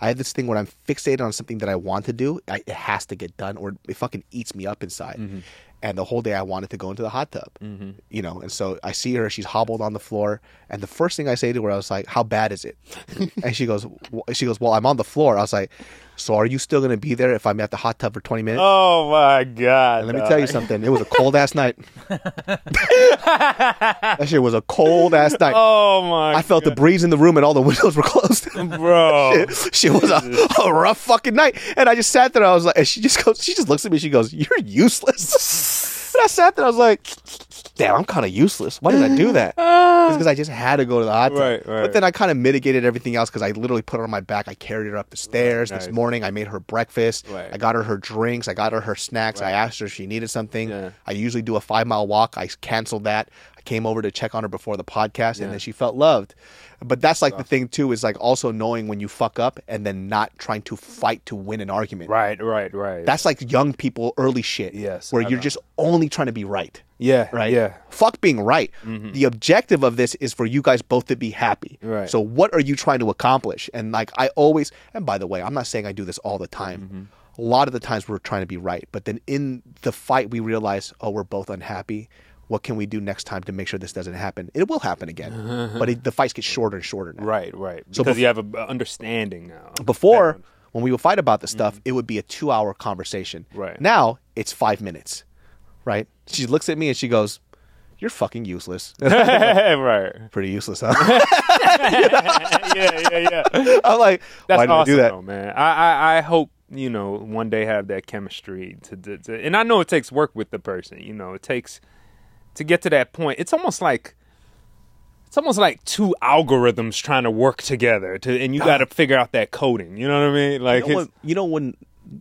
I have this thing where I'm fixated on something that I want to do. I, it has to get done or it fucking eats me up inside. Mm-hmm. And the whole day I wanted to go into the hot tub, mm-hmm. you know. And so I see her, she's hobbled on the floor. And the first thing I say to her, I was like, How bad is it? and she goes, "Wh- She goes, Well, I'm on the floor. I was like, So are you still going to be there if I'm at the hot tub for 20 minutes? Oh my god! And let me tell you something. It was a cold ass night. that shit was a cold ass night. Oh my! I felt the breeze in the room and all the windows were closed. bro. she was a, a rough fucking night. And I just sat there. I was like, and she just goes, she just looks at me. She goes, "You're useless." And I sat there. I was like, "Damn, I'm kind of useless. Why did I do that?" Ah. It's because I just had to go to the hot tub. Right, right. But then I kind of mitigated everything else because I literally put her on my back. I carried her up the stairs Nice. this morning. I made her breakfast. Right. I got her her drinks. I got her her snacks. I asked her if she needed something. Yeah. I usually do a five mile walk. I canceled that. Came over to check on her before the podcast, Yeah. and then she felt loved. But that's like the thing too is like also knowing when you fuck up and then not trying to fight to win an argument. Right, right, right. That's like young people early shit. Yes, where I you're know. just only trying to be right. yeah, Right. Yeah, Mm-hmm. Fuck being right. The objective of this is for you guys both to be happy. Right. So what are you trying to accomplish? And like I always and by the way, I'm not saying I do this all the time. Mm-hmm. A lot of the times we're trying to be right, but then in the fight we realize, oh, we're both unhappy. What can we do next time to make sure this doesn't happen? It will happen again, but it, the fights get shorter and shorter now. right, right. So Because bef- you have a a understanding now. Before, when we would fight about this stuff, it would be a two-hour conversation. Mm-hmm. Right. Now it's five minutes. Right? She looks at me and she goes, "You're fucking useless." right. Pretty useless, huh? yeah, yeah, yeah. I'm like, That's why did awesome, do that? though, man. I, I, I hope you know one day have that chemistry to, to, to, and I know it takes work with the person. You know, it takes to get to that point. It's almost like it's almost like two algorithms trying to work together to, and you got to figure out that coding. You know what I mean? Like, You know, when, you know when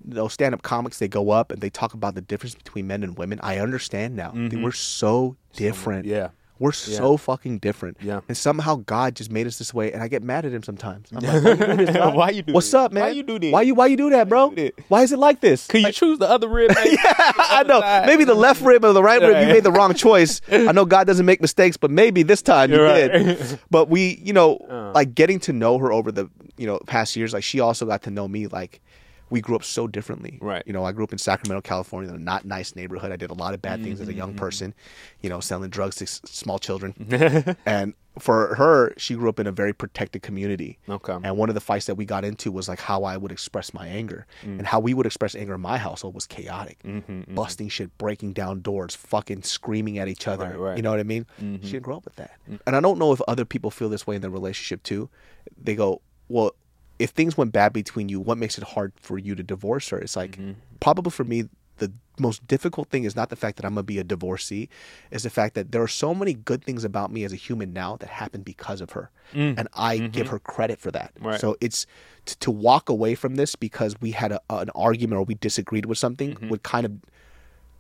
those stand-up comics they go up and they talk about the difference between men and women. I understand now. We're so different. Mm-hmm. yeah. We're so fucking different. Yeah. And somehow God just made us this way, and I get mad at him sometimes. I'm like, why you Why you do What's this? up, man? Why you do this? Why you why you do that, bro? do? Why is it like this? could you choose the other rib? maybe? I know. Maybe the left rib or the right rib, you made the wrong choice. I know God doesn't make mistakes, but maybe this time you You're right. did. But we, you know, Uh. like getting to know her over the, you know, past years, like she also got to know me. Like we grew up so differently. Right. You know, I grew up in Sacramento, California, in a not nice neighborhood. I did a lot of bad things as a Mm-hmm. young person, you know, selling drugs to s- small children. and for her, she grew up in a very protected community. Okay. And one of the fights that we got into was like how I would express my anger. Mm. And how we would express anger in my household was chaotic. Mm-hmm, Busting shit, breaking down doors, fucking screaming at each other. Right, right. You know what I mean? Mm-hmm. She didn't grow up with that. Mm. And I don't know if other people feel this way in their relationship too. They go, well, if things went bad between you, what makes it hard for you to divorce her? It's like, Mm-hmm. probably for me, the most difficult thing is not the fact that I'm gonna be a divorcee, is the fact that there are so many good things about me as a human now that happened because of her, and I give her credit for that. Mm. Mm-hmm. Right. So it's to, to walk away from this because we had a, an argument or we disagreed with something Mm-hmm. would kind of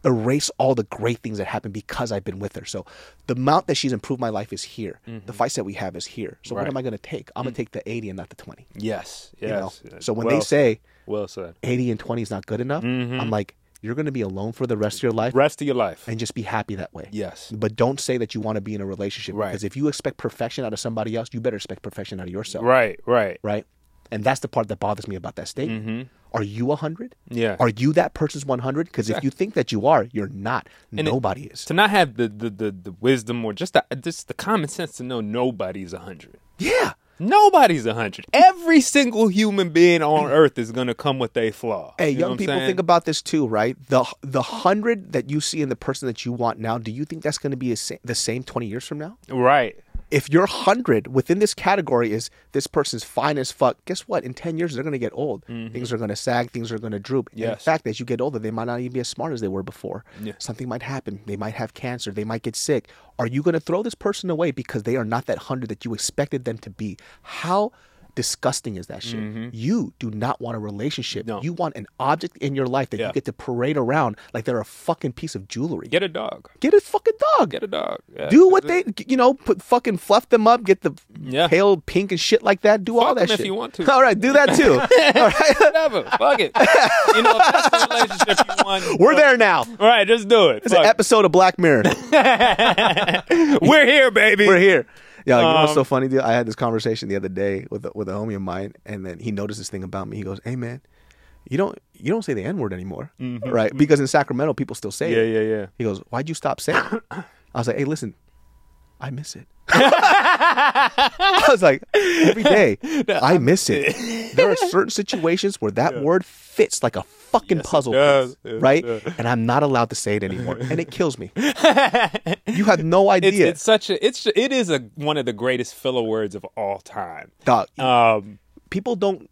erase all the great things that happened because I've been with her. So the amount that she's improved my life is here. The fights that we have is here. So what Mm-hmm. Right. Mm. am I going to take? I'm going to take the 80 and not the 20. yes, yes. You know? So when Well they say well said, 80 and 20 is not good enough, I'm like, you're going to be alone for the rest of your life rest of your life. and just be happy that way. Yes. But don't say that you want to be in a relationship Right. because if you expect perfection out of somebody else, you better expect perfection out of yourself. Right, right. Right? And that's the part that bothers me about that statement. Are you 100? Mm-hmm. Yeah. Are you that person's 100? Because if you think that you are, you're not. it- Nobody is. to not have the, the, the, the wisdom or just the, just the common sense to know nobody's a hundred. Yeah. Nobody's a hundred. Every single human being on earth is gonna come with a flaw. Hey, You young people saying? think about this too, right? The the hundred that you see in the person that you want now, do you think that's going to be sa- the same twenty years from now? right. If your hundred within this category is this person's fine as fuck, guess what? In ten years, they're going to get old. Things are going to sag. Things are going to droop. And in Mm-hmm. Fact, as you get older, they might not even be as smart as they were before. Yeah. Something might happen. They might have cancer. They might get sick. Are you going to throw this person away because they are not that hundred that you expected them to be? How disgusting is that shit? Mm-hmm. You do not want a relationship. No. You want an object in your life that Yeah. you get to parade around like they're a fucking piece of jewelry. Get a dog. Get a fucking dog. Get a dog. Yeah. do what they, you know, put fucking fluff them up, get the Yeah. pale pink and shit like that. Do all that shit. if you want to. All right, do that too. all right, Whatever. Fuck it. You know, if that's the relationship you want. we're there now. All right, just do it. It's an episode of Black Mirror. We're here, baby. We're here. Yeah, you know what's Um, so funny? Dude? I had this conversation the other day with a, with a homie of mine, and then he noticed this thing about me. He goes, "Hey, man, you don't you don't say the n word anymore, right? Because in Sacramento, people still say Mm-hmm. Yeah, yeah, yeah. He goes, "Why'd you stop saying?" it? I was like, "Hey, listen, I miss it." I was like, every day, I miss it. There are certain situations where that word fits like a fucking puzzle does. piece, Yes, right? does. And I'm not allowed to say it anymore, and it kills me. you have no It's, idea, it's such a it's it is a one of the greatest filler words of all time. dog. Um, people don't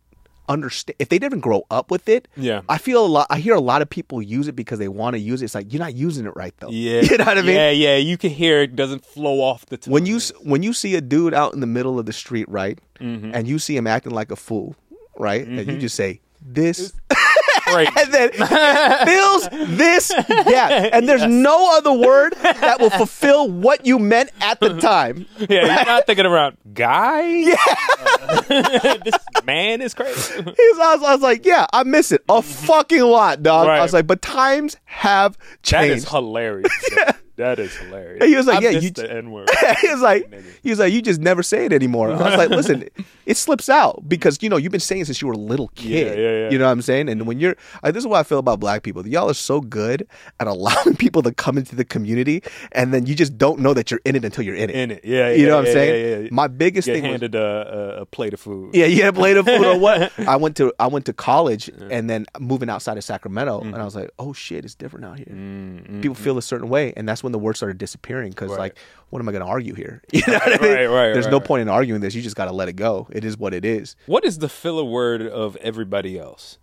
understand if they didn't grow up with it. Yeah. I feel a lot. I hear a lot of people use it because they want to use it. It's like you're not using it right though. yeah, you know what I mean. Yeah, yeah. You can hear it doesn't flow off the tongue. When you when you see a dude out in the middle of the street, right, Mm-hmm. and you see him acting like a fool, right, and you just say this. Great. And then it fills this gap, and there's no other word that will fulfill what you meant at the time. yeah, you're not thinking around guy. Yeah, this man is crazy. I, was, I was like, yeah, I miss it a fucking lot, dog. I was like, but times have changed. is hilarious. yeah. That is hilarious. And he was like, I yeah, you- the N word. he was like, he was like, you just never say it anymore. I was like, listen, it slips out because you know you've been saying it since you were a little kid. Yeah, yeah, yeah. You know what I'm saying? And when you're, like, this is what I feel about black people. Y'all are so good at allowing people to come into the community, and then you just don't know that you're in it until you're in it. In it, yeah, You know what I'm saying? My biggest Get thing was handed a, a, a plate of food. yeah, you had a plate of food or what? I went to I went to college and then moving outside of Sacramento, and I mm-hmm. was like, oh shit, it's different out here. Mm-hmm. People feel a certain way, and that's when the words started disappearing because Right. like, what am I going to argue here? You know what I mean? Right, right, There's right, no point in arguing this. You just got to let it go. It is what it is. What is the filler word of everybody else?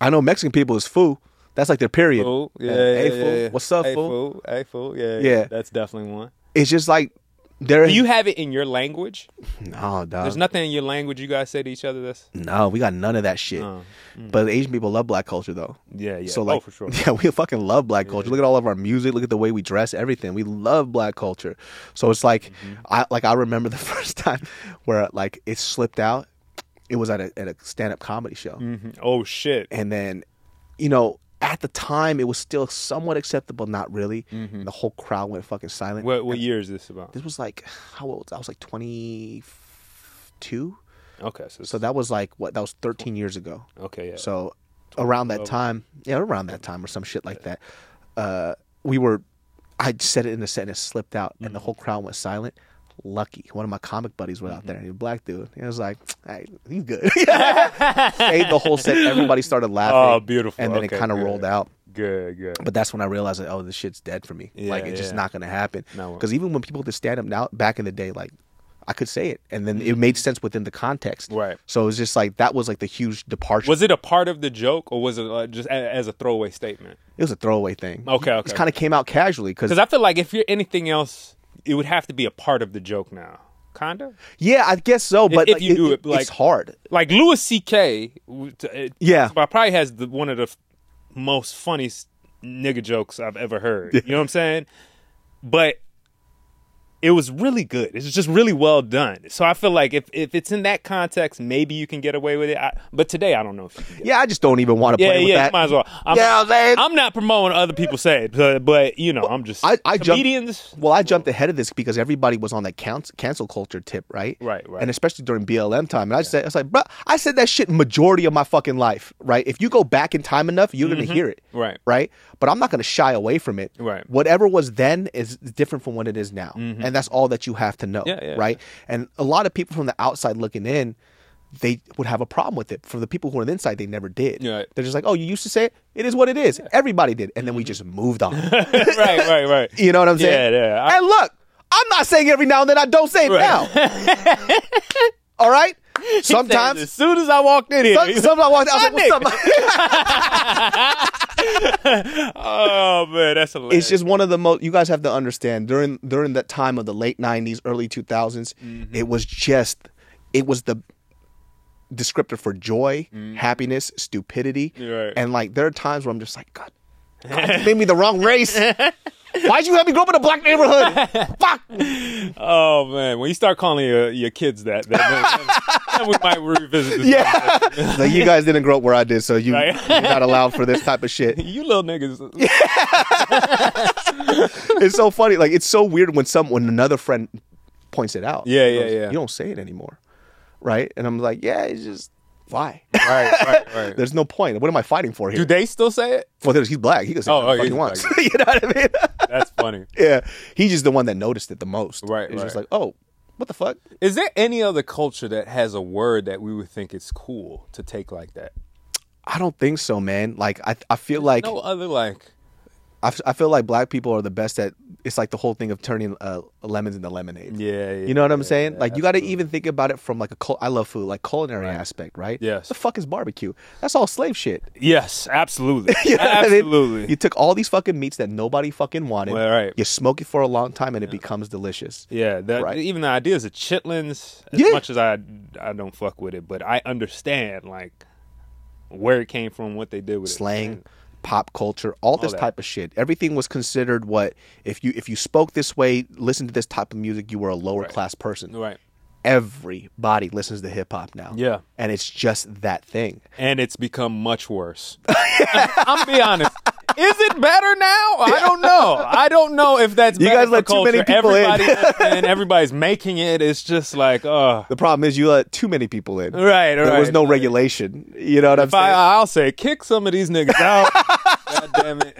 I know Mexican people is foo. That's like their period. Fool. Yeah, yeah, hey, yeah, fool. What's up, hey, fool? fool? Hey, fool. Yeah. yeah. That's definitely one. It's just like there. Do you have it in your language? no, dog. There's nothing in your language you guys say to each other that's no, we got none of that shit. Oh, But Asian people love black culture though. yeah, yeah. So oh, for sure. yeah, we fucking love black culture. Look at all of our music. Look at the way we dress. Everything. We love black culture. So it's like, Mm-hmm. I like I remember the first time where like it slipped out. It was at a at a stand up comedy show, Mhm. Oh shit. and then, you know, at the time it was still somewhat acceptable. Not really. Mm-hmm. The whole crowd went fucking silent. What what year is this about? This was like how old? I was like twenty two. Okay, so, So that was like what? That was thirteen years ago. okay, yeah. So around that 12. time, yeah, around that time or some shit like that, uh, we were. I said it in a sentence, slipped out, and Mm-hmm. the whole crowd went silent. Lucky, one of my comic buddies went out there. He was a black dude. He was like, "Hey, he's good." Stayed the whole set. Everybody started laughing. Oh, beautiful. And then it kind of rolled out. good, good. But that's when I realized that oh, this shit's dead for me. Yeah, like it's just not gonna happen. No. Because even when people did stand up now, back in the day, like I could say it, and then Mm-hmm. it made sense within the context. Right. So it was just like that was like the huge departure. Was it a part of the joke or was it uh, just a, as a throwaway statement? It was a throwaway thing. Okay, It okay. just kind of came out casually Because I feel like if you're anything else, it would have to be a part of the joke now. Kinda. yeah, I guess so. But if like, you it- do it, it's like- hard. Like Louis C.K. it- Yeah. probably has the, one of the f- most funniest nigga jokes I've ever heard. You know what I'm saying? But it was really good. It's just really well done. So I feel like if, if it's in that context, maybe you can get away with it. I, but today, I don't know if you can get Yeah, I just don't even want to Yeah, play with yeah, that. might as well. I'm, Yeah, I'm not promoting what other people say it, but, but you know, I'm just I- I jumped- comedians. Well, I jumped ahead of this because everybody was on that cancel, cancel culture tip, right? Right, right. And especially during BLM time. And I said, I was like, bro, I said that shit majority of my fucking life, right? If you go back in time enough, you're gonna hear it, Mm-hmm. Right. Right. But I'm not gonna shy away from it. Right. Mm-hmm. Whatever was then is different from what it is now, and that's all that you have to know, Yeah, yeah, right? And a lot of people from the outside looking in. They would have a problem with it. For the people who are on the inside, they never did. Yeah. They're just like, "Oh, you used to say it. It is what it is. Everybody did." And then we mm-hmm. just moved on. right, right, right. You know what I'm saying? Yeah, yeah. I- and look, I'm not saying every now and then I don't say it Right. now. All right? Sometimes as soon as I walked in here, Some, sometimes I walk I was like, what's up? oh man, that's hilarious. it's just one of the most you guys have to understand during during that time of the late 90s early 2000s Mm-hmm. it was just it was the descriptor for joy, happiness, stupidity. Right. And like there are times where I'm just like, God, God made me the wrong race. Why'd you have me grow up in a black neighborhood? Fuck. Oh man, when you start calling your, your kids that, that then, then we might revisit this. Yeah. like you guys didn't grow up where I did, so you, Right. you're not allowed for this type of shit. You little niggas. It's so funny. Like it's so weird when some when another friend points it out. Yeah, yeah, goes, yeah. You don't say it anymore. Right? And I'm like, yeah, it's just why? right, right, right. There's no point. What am I fighting for here? Do they still say it? well, he's black. He can say Oh, what oh, he wants. you know what I mean? That's funny. yeah. He's just the one that noticed it the most. Right, It's just like, oh, what the fuck? Is there any other culture that has a word that we would think it's cool to take like that? I don't think so, man. Like I, I feel like No other like. I, f- I feel like black people are the best at. It's like the whole thing of turning uh, lemons into lemonade. Yeah, yeah. You know what I'm yeah, saying? yeah, like you got to even think about it from like a cul- I love food, like culinary aspect, right? Yes. The fuck is barbecue? That's all slave shit. Yes, absolutely. You know what I mean? absolutely. You took all these fucking meats that nobody fucking wanted. Well, right. You smoke it for a long time and it becomes delicious. Yeah, that, Right. even the ideas of chitlins, as much as I I don't fuck with it, but I understand like where it came from, what they did with Slang, it. Pop culture, all this that. type of shit. Everything was considered what if you if you spoke this way, listened to this type of music, you were a lower class person. Right. Everybody listens to hip hop now. Yeah. And it's just that thing. And it's become much worse. I'm be honest. Is it better now? I don't know. I don't know if that's You guys let too many people in. Everybody and everybody's making it. It's just like, oh, The problem is you let too many people in. right, right. There was no regulation. You know what I'm If I, saying? I'll say, kick some of these niggas out. God damn it.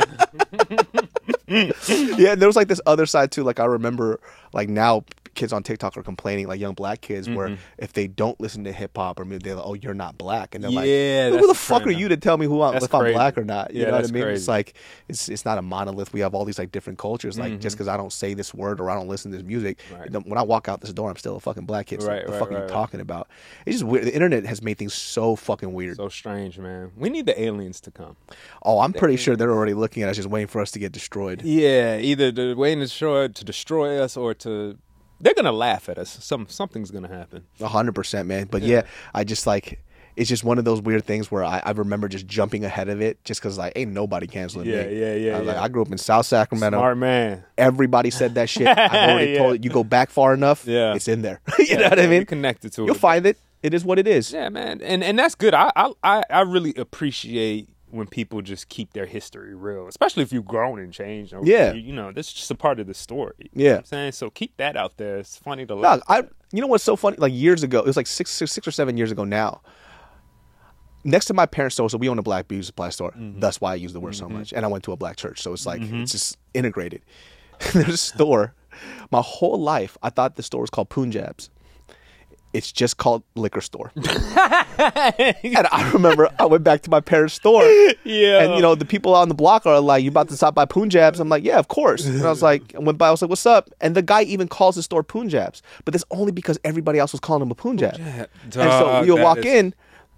yeah, and there was like this other side too. Like I remember, like now kids on TikTok are complaining, like young black kids, where Mm-hmm. if they don't listen to hip hop or maybe they're like, oh, you're not black, and they're like, who the the fuck are you to tell me who I'm, That's if I'm black or not? You Yeah, know what I mean? It's like it's it's not a monolith. We have all these like different cultures. Like Mm-hmm. just because I don't say this word or I don't listen to this music, Right. when I walk out this door, I'm still a fucking black kid. So Right, what the right, fuck are you right. talking about? It's just weird. The internet has made things so fucking weird. So strange, man. We need the aliens to come. oh, I'm pretty sure they're already looking at us, just waiting for us to get destroyed. Yeah, either the waiting to destroy to destroy us or to they're gonna laugh at us. Some something's gonna happen. A hundred percent, man. But yeah. I just like it's just one of those weird things where I, I remember just jumping ahead of it just because like ain't nobody canceling Yeah, me. yeah, yeah, I, was like, yeah. I grew up in South Sacramento. Smart man. Everybody said that shit. I've already Yeah. told it. You go back far enough, Yeah. it's in there. you know what I Yeah, mean? connected to You'll it. find it. It is what it is. Yeah, man, and and that's good. I I I I really appreciate when people just keep their history real, especially if you've grown and changed. Yeah. you, you know, that's just a part of the story. You know Yeah. what I'm saying so. Keep that out there. It's funny to No, look. I. You know what's so funny? Like years ago, it was like six, six, six or seven years ago now. Next to my parents' store, so we own a black beauty supply store. Mm-hmm. That's why I use the word so much. And I went to a black church, so it's like it's just integrated. There's a store. My whole life, I thought the store was called Punjabs. It's just called liquor store. and I remember I went back to my parents' store. Yeah. And you know, the people on the block are like, You about to stop by Punjabs? I'm like, Yeah, of course. And I was like, I went by, I was like, What's up? And the guy even calls the store Punjabs. But that's only because everybody else was calling him a Punjab. And so you'll walk is- in,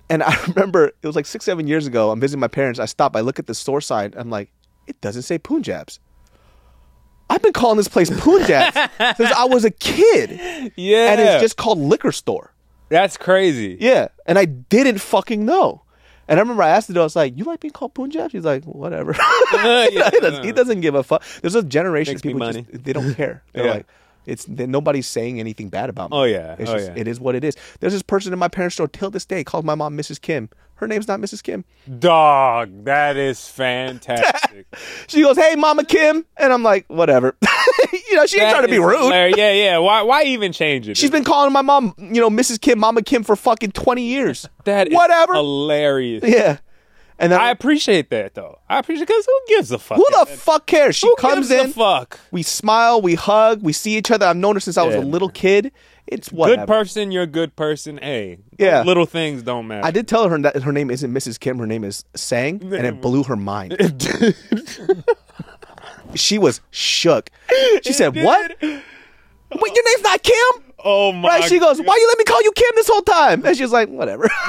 and I remember it was like six, seven years ago. I'm visiting my parents. I stop, I look at the store sign, I'm like, It doesn't say Punjabs. I've been calling this place Punjabs since I was a kid. yeah, And it's just called liquor store. that's crazy. Yeah, and I didn't fucking know. And I remember I asked the dude, I was like, "You like being called Punjab?" He's like, "Whatever." Yeah. he, doesn't, he doesn't give a fuck. There's a generation Makes of people just they don't care. They're Yeah. like, it's they, nobody's saying anything bad about me. Oh, yeah. it's Oh, just, yeah. it is what it is. There's this person in my parents' store till this day called my mom Mrs. Kim. Her name's not Mrs. Kim. Dog, that is fantastic. She goes, "Hey, Mama Kim," and I'm like, "Whatever." you know, she ain't trying to be rude. hilarious. Yeah, yeah. Why why even change it? She's been calling my mom, you know, Mrs. Kim, Mama Kim for fucking 20 years. that is whatever. hilarious. yeah. And then I appreciate that though. I appreciate because who gives a fuck? who the fuck cares? She Who comes gives a in. fuck? We smile, we hug, we see each other. I've known her since I was Yeah, a little kid. It's whatever. Good person, you're a good person. Hey, Yeah. little things don't matter. I did tell her that her name isn't Mrs. Kim. Her name is Sang, and it blew her mind. she was shook. She said, "What? Wait, your name's not Kim?" oh my! Right? She goes, "Why you let me call you Kim this whole time?" And she's like, "Whatever."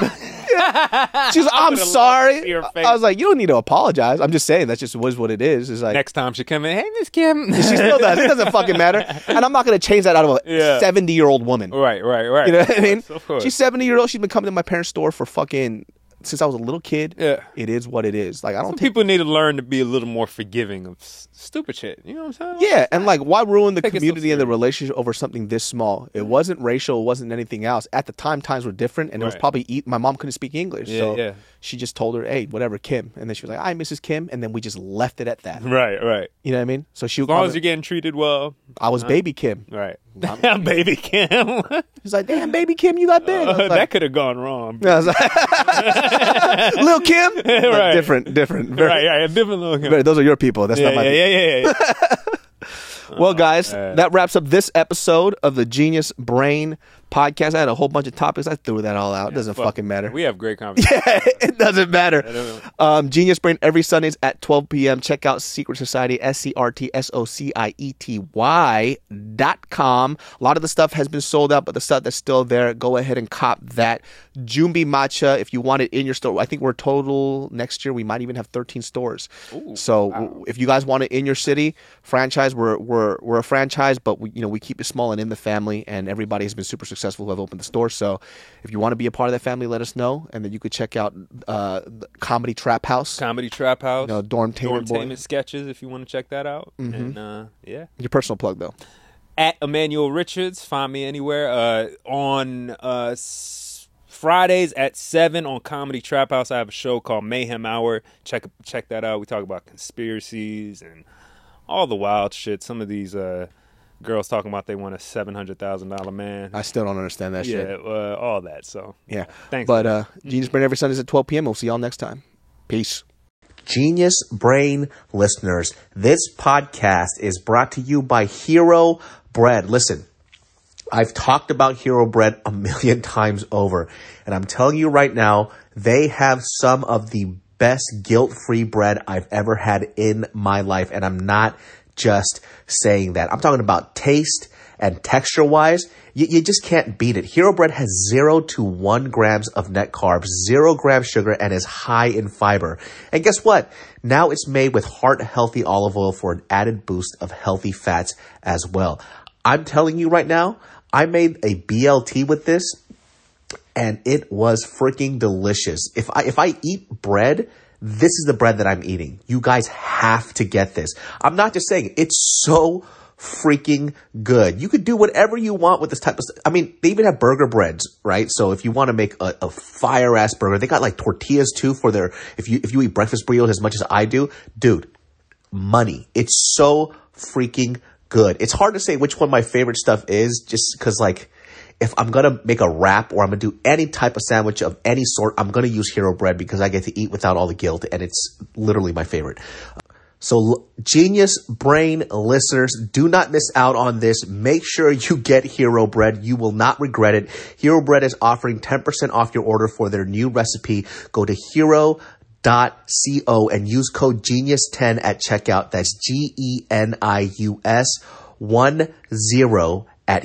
She's like, I'm sorry. to see her face. I was like, you don't need to apologize. I'm just saying that's just was what it is. It's like Next time she come in, hey Miss Kim. she still does. It doesn't fucking matter. And I'm not gonna change that out of a Yeah. 70 year old woman. right, right, right. You know what I mean? course, of course. She's 70 year old. She's been coming to my parents' store for fucking since I was a little kid. Yeah. It is what it is. Like I don't Some take people need to learn to be a little more forgiving of s- stupid shit. You know what I'm saying? Yeah, and like, why ruin the community and the relationship over something this small? It wasn't racial. It wasn't anything else. At the time, times were different, and it was probably eat. My mom couldn't speak English, Yeah, so yeah. she just told her, "Hey, whatever, Kim," and then she was like, "Hi, Mrs. Kim," and then we just left it at that. Right, right. You know what I mean? So she, As long as you're getting treated well. I was baby Kim. Right. Baby Kim. He's like, "Damn, baby Kim, you got big." I was uh, that could have gone wrong. I was like, "Lil Kim, Right. different, different. Very, right, right. Different little Kim. very- those are your people. That's Yeah, not my yeah, people." yeah, yeah, yeah. Well, guys, oh, man. that wraps up this episode of the Genius Brain podcast. I had a whole bunch of topics. I threw that all out. It doesn't Fuck. fucking matter. We have great conversations. Yeah, it doesn't matter. Um, Genius Brain every Sundays at 12 p.m. Check out Secret Society, S C R T S O C I E T Y dot com. A lot of the stuff has been sold out, but the stuff that's still there, go ahead and cop that. Jumbi Matcha, if you want it in your store, I think we're total next year. We might even have 13 stores. so w- if you guys want it in your city, franchise, we're we're we're a franchise, but we you know we keep it small and in the family, and everybody has been super successful who have opened the store. So if you want to be a part of that family, let us know, and then you could check out uh, Comedy Trap House, Comedy Trap House. you know, Dorm Boy. Sketches if you want to check that out. And uh, yeah. Your personal plug though. At Ammanuel Richards. Find me anywhere. Uh, on uh, Fridays at seven on Comedy Trap House, I have a show called Mayhem Hour. Check check that out. We talk about conspiracies and all the wild shit. Some of these uh, girls talking about they want a seven hundred thousand dollar man. I still don't understand that yeah, shit. uh, all that. So Yeah. Thanks, But uh, Genius Brain every Sundays at 12 p.m. We'll see y'all next time. Peace. Genius Brain listeners, this podcast is brought to you by Hero Bread. Listen, I've talked about Hero Bread a million times over, and I'm telling you right now, they have some of the best guilt-free bread I've ever had in my life, and I'm not just saying that. I'm talking about taste and texture wise. You, you just can't beat it. Hero Bread has zero to one grams of net carbs, zero grams sugar, and is high in fiber. And guess what? Now it's made with heart healthy olive oil for an added boost of healthy fats as well. I'm telling you right now, I made a BLT with this and it was freaking delicious. If I if I eat bread, this is the bread that I'm eating. You guys have to get this. I'm not just saying it's so freaking good. You could do whatever you want with this type of stuff. I mean, they even have burger breads, right? So if you want to make a, a fire ass burger, they got like tortillas too for their if you if you eat breakfast burritos as much as I do, dude, money. It's so freaking good. It's hard to say which one my favorite stuff is just because like if I'm gonna make a wrap or I'm gonna do any type of sandwich of any sort, I'm gonna use Hero Bread because I get to eat without all the guilt and it's literally my favorite. So genius brain listeners, do not miss out on this. Make sure you get Hero Bread. You will not regret it. Hero Bread is offering 10% off your order for their new recipe. Go to hero.co and use code genius10 at checkout. That's G E N I U S 1 0 at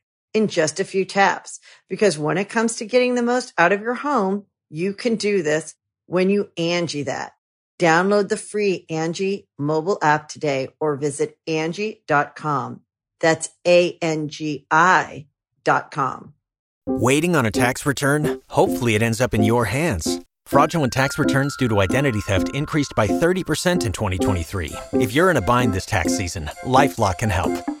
in just a few taps. Because when it comes to getting the most out of your home, you can do this when you Angi that. Download the free Angi mobile app today or visit Angi.com. That's A-N-G-I dot com. Waiting on a tax return? Hopefully, it ends up in your hands. Fraudulent tax returns due to identity theft increased by 30% in 2023. If you're in a bind this tax season, LifeLock can help.